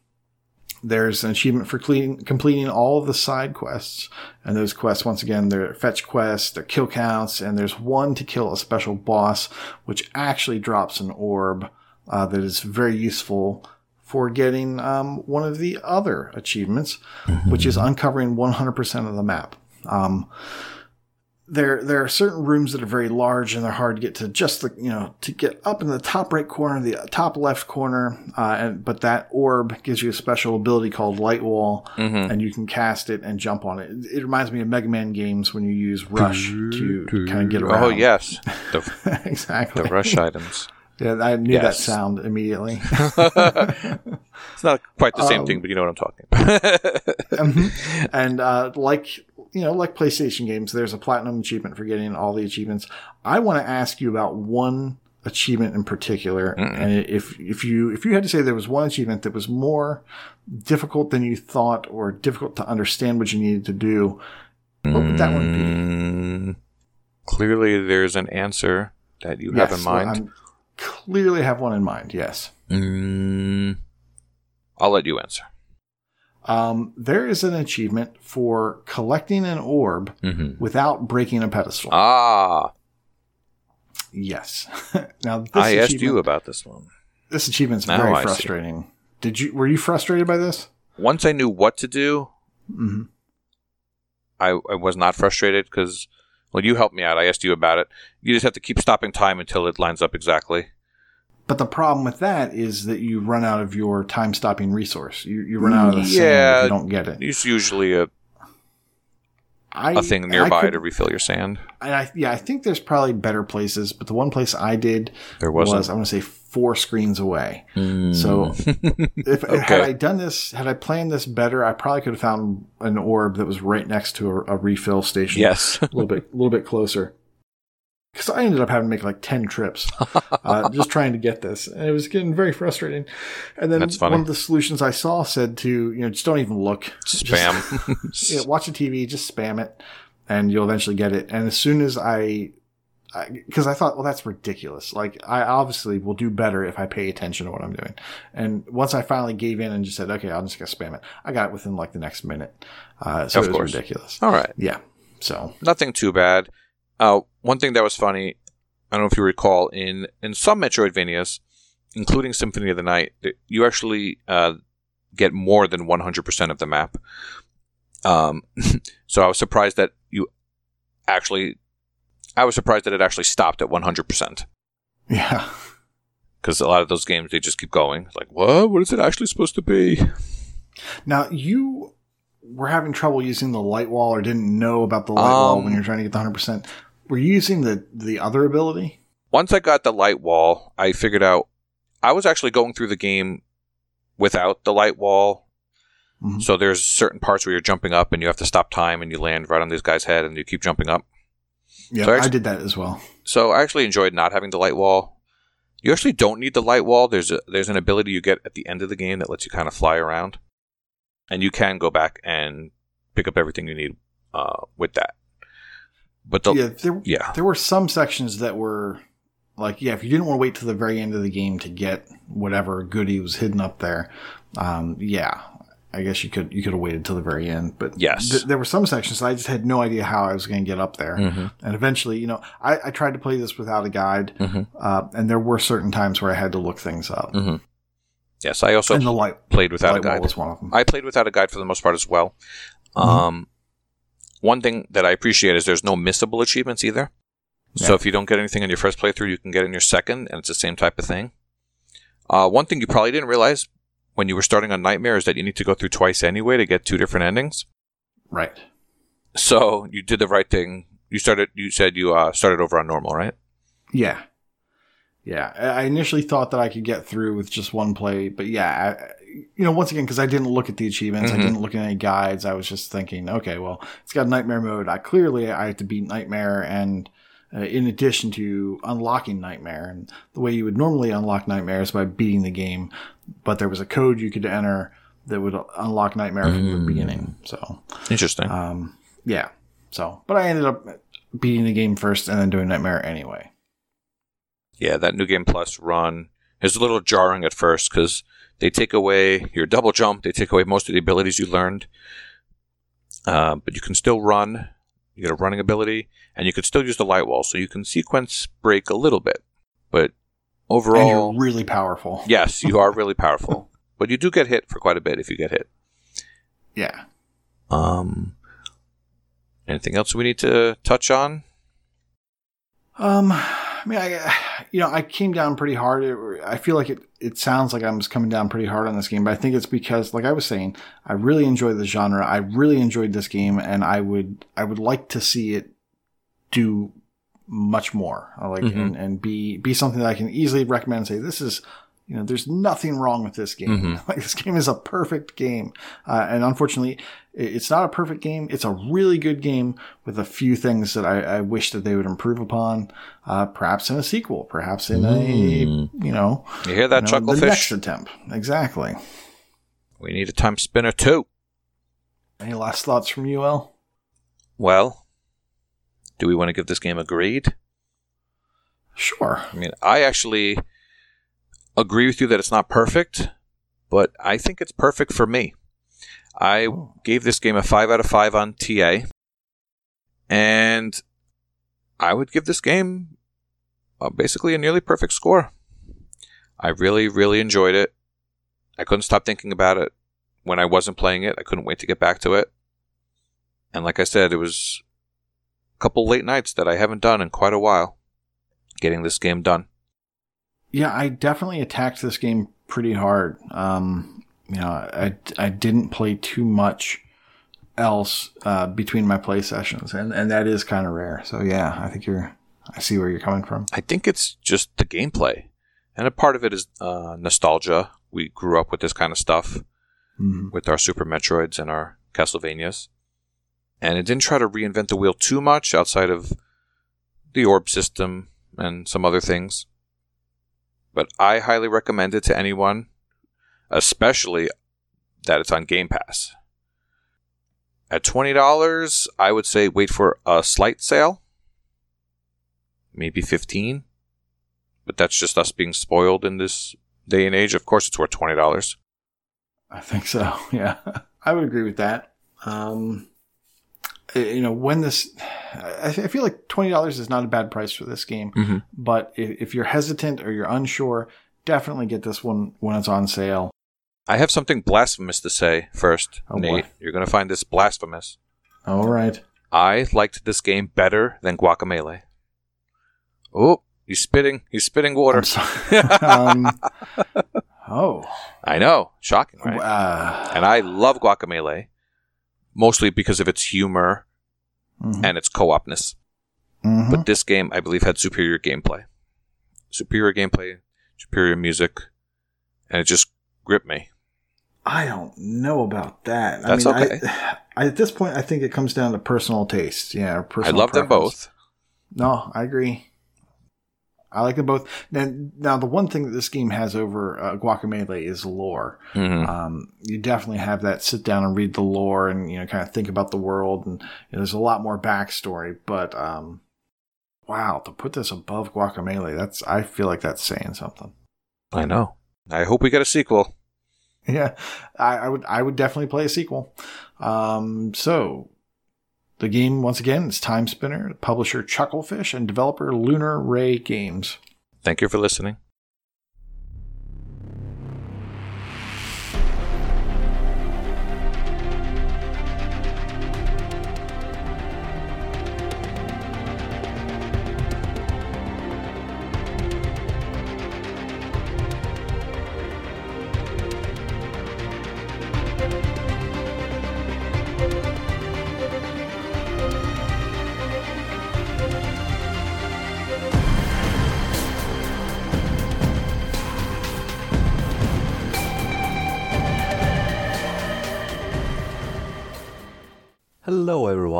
there's an achievement for clean, completing all of the side quests, and those quests, once again, they're fetch quests, they're kill counts, and there's one to kill a special boss, which actually drops an orb uh, that is very useful for getting um, one of the other achievements, which is uncovering 100% of the map. Um, there there are certain rooms that are very large and they're hard to get to just the you know to get up in the top right corner the top left corner uh, and but that orb gives you a special ability called light wall Mm-hmm. and you can cast it and jump on it it reminds me of mega man games when you use rush to kind of get around Oh yes, the, exactly the rush items. Yeah i knew that sound immediately It's not quite the same Um, thing, but you know what I'm talking about. and uh, like you know, like PlayStation games, there's a platinum achievement for getting all the achievements. I want to ask you about one achievement in particular, and if if you if you had to say there was one achievement that was more difficult than you thought or difficult to understand what you needed to do, what would that one be? Mm, clearly, there's an answer that you have in mind. Clearly have one in mind. Yes. Mm, I'll let you answer. Um, there is an achievement for collecting an orb Mm-hmm. without breaking a pedestal. Ah, yes. now this I asked you about this one. This achievement's Now very I see. frustrating. Did you were you frustrated by this? Once I knew what to do, hmm I, I was not frustrated because, well, you helped me out. I asked you about it. You just have to keep stopping time until it lines up exactly. But the problem with that is that you run out of your time stopping resource. You you run out of the sand Yeah. if you don't get it. It's usually a, I, a thing nearby could- to refill your sand. and I, yeah, I think there's probably better places, but the one place I did There was wasn't. I want to say four screens away. Mm. So if Okay. had I done this, had I planned this better, I probably could have found an orb that was right next to a, a refill station. yes. a little bit, a little bit closer. Because I ended up having to make like ten trips, uh, just trying to get this, and it was getting very frustrating. And then one of the solutions I saw said to you know just don't even look, Just- Spam. yeah, watch the TV, just spam it, and you'll eventually get it. And as soon as I, because I, thought, well, that's ridiculous. Like I obviously will do better if I pay attention to what I'm doing. And once I finally gave in and just said, okay, I'm just gonna spam it, I got it within like the next minute. Uh, so Of it was course. ridiculous. All right. Yeah. So Nothing too bad. Uh, one thing that was funny, I don't know if you recall, in, in some Metroidvanias, including Symphony of the Night, you actually uh, get more than 100% of the map. Um, so I was surprised that you actually, I was surprised that it actually stopped at 100%. yeah. Because a lot of those games, they just keep going. It's like, what? What is it actually supposed to be? Now you were having trouble using the light wall or didn't know about the light wall Um, when you're trying to get the hundred percent. Were you using the the other ability? Once I got the light wall, I figured out I was actually going through the game without the light wall. Mhm. So there's certain parts where you're jumping up and you have to stop time and you land right on this guy's head and you keep jumping up. Yeah, So I actually- did that as well. So I actually enjoyed not having the light wall. You actually don't need the light wall. There's a there's an ability you get at the end of the game that lets you kind of fly around, and you can go back and pick up everything you need uh, with that. But the yeah, there yeah. there were some sections that were like, yeah, if you didn't want to wait to the very end of the game to get whatever goodie was hidden up there, um, yeah, I guess you could you could have waited till the very end. But Yes. th- there were some sections I just had no idea how I was going to get up there. Mhm. And eventually, you know, I, I tried to play this without a guide, Mhm. uh, and there were certain times where I had to look things up. Mhm. Yes, I also and the light, played without a guide. was one of them. I played without a guide for the most part as well. Mm-hmm. Um, one thing that I appreciate is there's no missable achievements either. So if you don't get anything in your first playthrough, you can get it in your second, and it's the same type of thing. Uh, one thing you probably didn't realize when you were starting on Nightmare is that you need to go through twice anyway to get two different endings. right. So you did the right thing. You started. You said you uh, started over on normal, right? Yeah. Yeah, I initially thought that I could get through with just one play, but yeah, I, you know, once again, because I didn't look at the achievements, Mhm. I didn't look at any guides. I was just thinking, okay, well, it's got nightmare mode. I clearly I have to beat nightmare, and uh, in addition to unlocking nightmare, and the way you would normally unlock nightmare is by beating the game, but there was a code you could enter that would unlock nightmare from the Mm. beginning. So, Interesting. um, yeah, so, but I ended up beating the game first and then doing nightmare anyway. yeah, that new game plus run is a little jarring at first because they take away your double jump, they take away most of the abilities you learned, uh, but you can still run. You get a running ability, and you can still use the light wall, so you can sequence break a little bit. But And overall, you're really powerful. yes, you are really powerful, but you do get hit for quite a bit if you get hit. Yeah. Um, anything else we need to touch on? Um, I mean, I, you know, I came down pretty hard. It, I feel like it, it sounds like I'm just coming down pretty hard on this game, but I think it's because, like I was saying, I really enjoy the genre. I really enjoyed this game, and I would, I would like to see it do much more. I like Mhm. and, and be be something that I can easily recommend. and Say this is, you know, there's nothing wrong with this game. Mhm. Like this game is a perfect game, uh, and unfortunately, it's not a perfect game. It's a really good game with a few things that I, I wish that they would improve upon. Uh, perhaps in a sequel, perhaps in a Mm. you know, You hear that, you know, the Chucklefish? next attempt. Exactly. We need a Timespinner too. Any last thoughts from you, El? Well, do we want to give this game a grade? Sure. I mean, I actually agree with you that it's not perfect, but I think it's perfect for me. I Oh. gave this game a 5 out of 5 on TA, and I would give this game uh, basically a nearly perfect score. I really, really enjoyed it. I couldn't stop thinking about it when I wasn't playing it. I couldn't wait to get back to it. And like I said, it was couple late nights that I haven't done in quite a while getting this game done. Yeah, I definitely attacked this game pretty hard. Um, you know, I, I didn't play too much else uh, between my play sessions, and, and that is kind of rare. So yeah, I think you're. I see where you're coming from. I think it's just the gameplay. And a part of it is uh, nostalgia. We grew up with this kind of stuff Mhm. with our Super Metroids and our Castlevanias. And it didn't try to reinvent the wheel too much outside of the orb system and some other things. But I highly recommend it to anyone, especially that it's on Game Pass. At $20, I would say wait for a slight sale. Maybe 15 But that's just us being spoiled in this day and age. Of course, it's worth $20. I think so. Yeah, I would agree with that. Um, you know, when this, I I feel like twenty dollars is not a bad price for this game. Mm-hmm. But if, if you're hesitant or you're unsure, definitely get this one when it's on sale. I have something blasphemous to say first, Oh, Nate. boy. You're going to find this blasphemous. All right. I liked this game better than Guacamelee. Oh, he's spitting. He's spitting water. Um, oh. I know. Shocking, right? Uh, And I love Guacamelee, mostly because of its humor mhm, and its co-opness. mhm. But this game, I believe, had superior gameplay. Superior gameplay, superior music, and it just gripped me. I don't know about that. That's I mean, okay. I, I, at this point, I think it comes down to personal taste. Yeah, or I personal love them both. No, I agree. I like them both. Now, now the one thing that this game has over uh, Guacamelee is lore. Mhm. Um, you definitely have that sit down and read the lore and you know kind of think about the world and you know, there's a lot more backstory. But um, wow, to put this above Guacamelee, that's I feel like that's saying something. I know. I hope we get a sequel. Yeah, I, I would I would definitely play a sequel. Um, so the game once again is Timespinner, publisher Chucklefish, and developer Lunar Ray Games. Thank you for listening.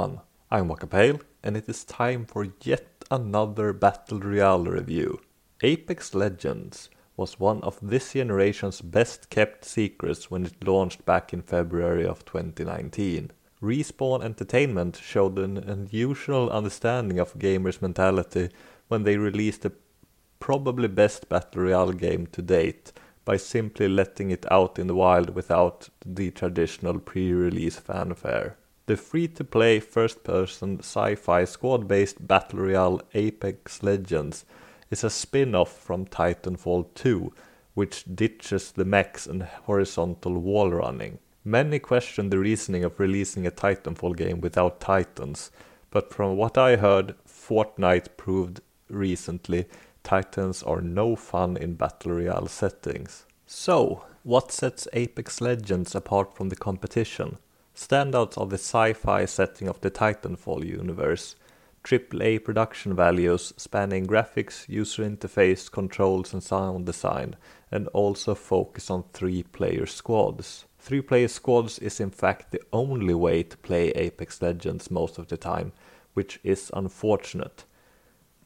Everyone, I'm Wakapale, and it is time for yet another Battle Royale review. Apex Legends was one of this generation's best kept secrets when it launched back in February of 2019. Respawn Entertainment showed an unusual understanding of gamers' mentality when they released the probably best Battle Royale game to date by simply letting it out in the wild without the traditional pre release fanfare. The free to play first person sci fi squad based Battle Royale Apex Legends is a spin off from Titanfall 2, which ditches the mechs and horizontal wall running. Many question the reasoning of releasing a Titanfall game without Titans, but from what I heard, Fortnite proved recently Titans are no fun in Battle Royale settings. So, what sets Apex Legends apart from the competition? Standouts are the sci fi setting of the Titanfall universe, AAA production values spanning graphics, user interface, controls, and sound design, and also focus on three player squads. Three player squads is in fact the only way to play Apex Legends most of the time, which is unfortunate.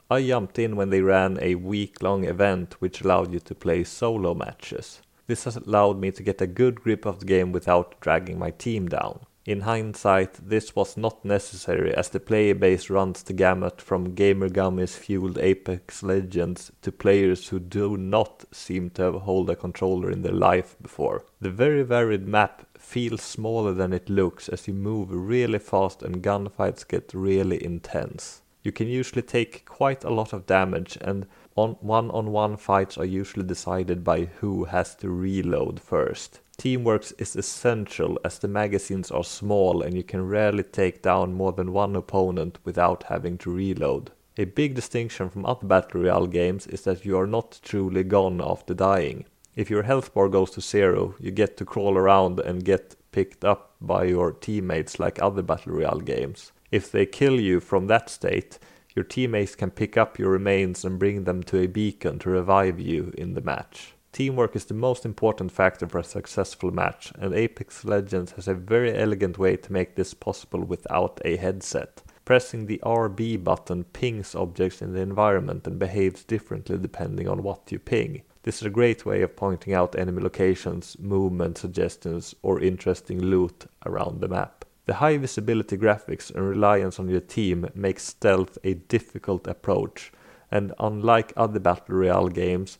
I jumped in when they ran a week long event which allowed you to play solo matches. This has allowed me to get a good grip of the game without dragging my team down. In hindsight, this was not necessary as the player base runs the gamut from gamer gummies fueled Apex Legends to players who do not seem to have held a controller in their life before. The very varied map feels smaller than it looks as you move really fast and gunfights get really intense. You can usually take quite a lot of damage and on one-on-one fights are usually decided by who has to reload first. Teamwork is essential as the magazines are small and you can rarely take down more than one opponent without having to reload. A big distinction from other Battle Royale games is that you are not truly gone after dying. If your health bar goes to zero, you get to crawl around and get picked up by your teammates like other Battle Royale games. If they kill you from that state, your teammates can pick up your remains and bring them to a beacon to revive you in the match. Teamwork is the most important factor for a successful match, and Apex Legends has a very elegant way to make this possible without a headset. Pressing the RB button pings objects in the environment and behaves differently depending on what you ping. This is a great way of pointing out enemy locations, movement suggestions, or interesting loot around the map. The high visibility graphics and reliance on your team makes stealth a difficult approach, and unlike other Battle Royale games,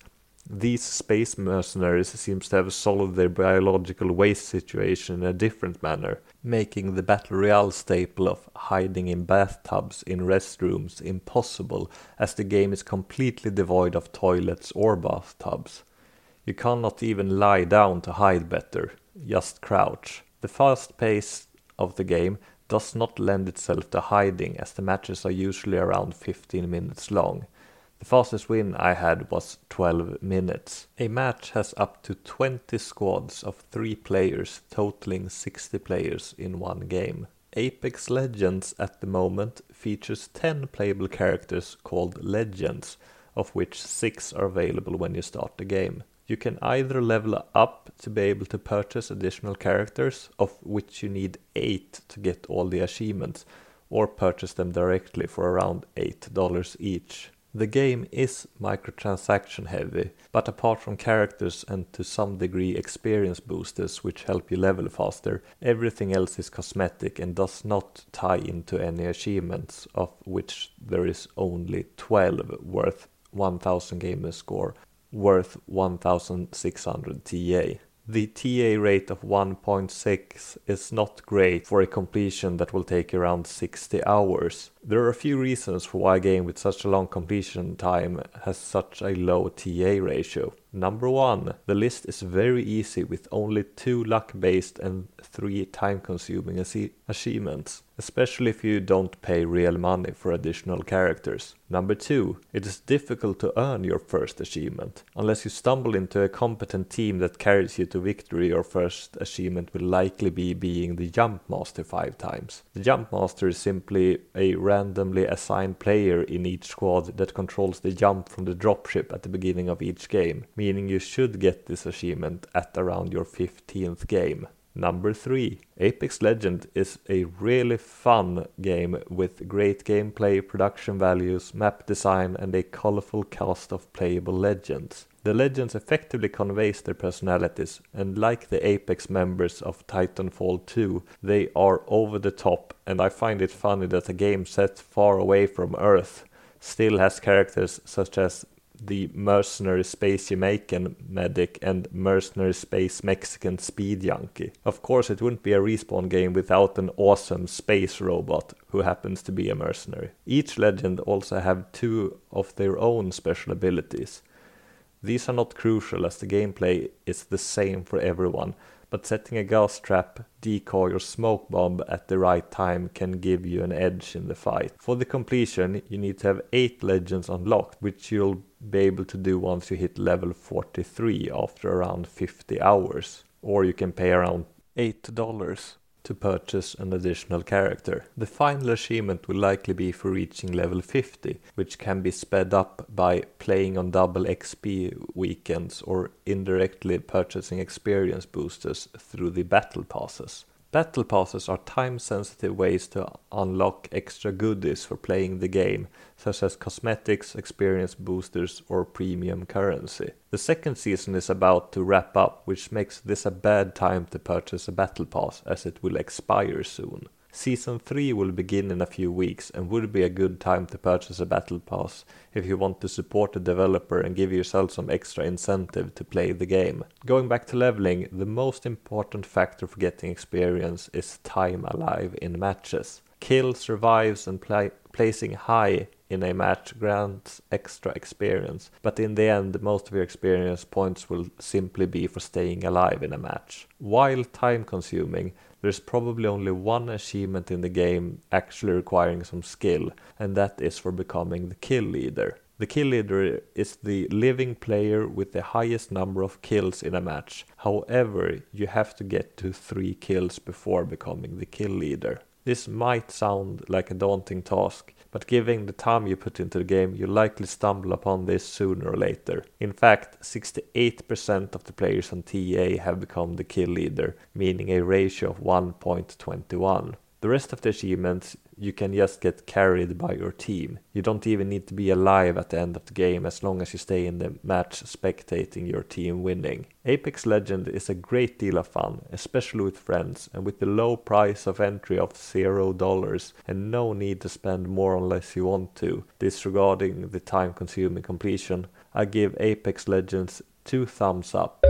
these space mercenaries seems to have solved their biological waste situation in a different manner, making the battle royale staple of hiding in bathtubs in restrooms impossible as the game is completely devoid of toilets or bathtubs. You cannot even lie down to hide better, just crouch. The fast pace of the game does not lend itself to hiding as the matches are usually around 15 minutes long. The fastest win I had was 12 minutes. A match has up to 20 squads of 3 players, totaling 60 players in one game. Apex Legends at the moment features 10 playable characters called Legends, of which 6 are available when you start the game. You can either level up to be able to purchase additional characters, of which you need 8 to get all the achievements, or purchase them directly for around $8 each. The game is microtransaction heavy, but apart from characters and to some degree experience boosters which help you level faster, everything else is cosmetic and does not tie into any achievements, of which there is only 12 worth 1000 gamer score, worth 1600 TA. The TA rate of 1.6 is not great for a completion that will take around 60 hours. There are a few reasons for why a game with such a long completion time has such a low TA ratio. Number one, the list is very easy with only two luck based and three time consuming achievements, especially if you don't pay real money for additional characters. Number two, it is difficult to earn your first achievement. Unless you stumble into a competent team that carries you to victory, your first achievement will likely be being the Jump Master five times. The Jump Master is simply a randomly assigned player in each squad that controls the jump from the dropship at the beginning of each game, meaning you should get this achievement at around your 15th game. Number 3. Apex Legend is a really fun game with great gameplay, production values, map design, and a colorful cast of playable legends. The legends effectively conveys their personalities, and like the Apex members of Titanfall 2, they are over the top, and I find it funny that a game set far away from Earth still has characters such as the mercenary space Jamaican medic and mercenary space Mexican speed junkie. Of course, it wouldn't be a respawn game without an awesome space robot who happens to be a mercenary. Each legend also have two of their own special abilities. These are not crucial as the gameplay is the same for everyone, but setting a gas trap, decoy or smoke bomb at the right time can give you an edge in the fight. For the completion, you need to have 8 legends unlocked, which you'll be able to do once you hit level 43 after around 50 hours. Or you can pay around $8 to purchase an additional character. The final achievement will likely be for reaching level 50, which can be sped up by playing on double XP weekends or indirectly purchasing experience boosters through the battle passes. Battle passes are time sensitive ways to unlock extra goodies for playing the game, such as cosmetics, experience boosters, or premium currency. The second season is about to wrap up, which makes this a bad time to purchase a battle pass as it will expire soon. Season 3 will begin in a few weeks and would be a good time to purchase a battle pass if you want to support the developer and give yourself some extra incentive to play the game. Going back to leveling, the most important factor for getting experience is time alive in matches. Kills, survives and pla- placing high in a match grants extra experience, but in the end, most of your experience points will simply be for staying alive in a match. While time consuming, there's probably only one achievement in the game actually requiring some skill, and that is for becoming the kill leader. The kill leader is the living player with the highest number of kills in a match. However, you have to get to 3 kills before becoming the kill leader. This might sound like a daunting task, but given the time you put into the game, you likely stumble upon this sooner or later. In fact, 68% of the players on TA have become the kill leader, meaning a ratio of 1.21. The rest of the achievements you can just get carried by your team. You don't even need to be alive at the end of the game as long as you stay in the match spectating your team winning. Apex Legend is a great deal of fun, especially with friends, and with the low price of entry of $0 and no need to spend more unless you want to, disregarding the time consuming completion, I give Apex Legends two thumbs up.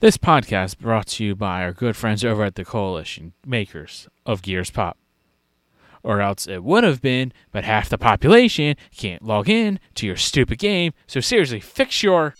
This podcast brought to you by our good friends over at the Coalition, makers of Gears Pop. Or else it would have been, but half the population can't log in to your stupid game, so seriously, fix your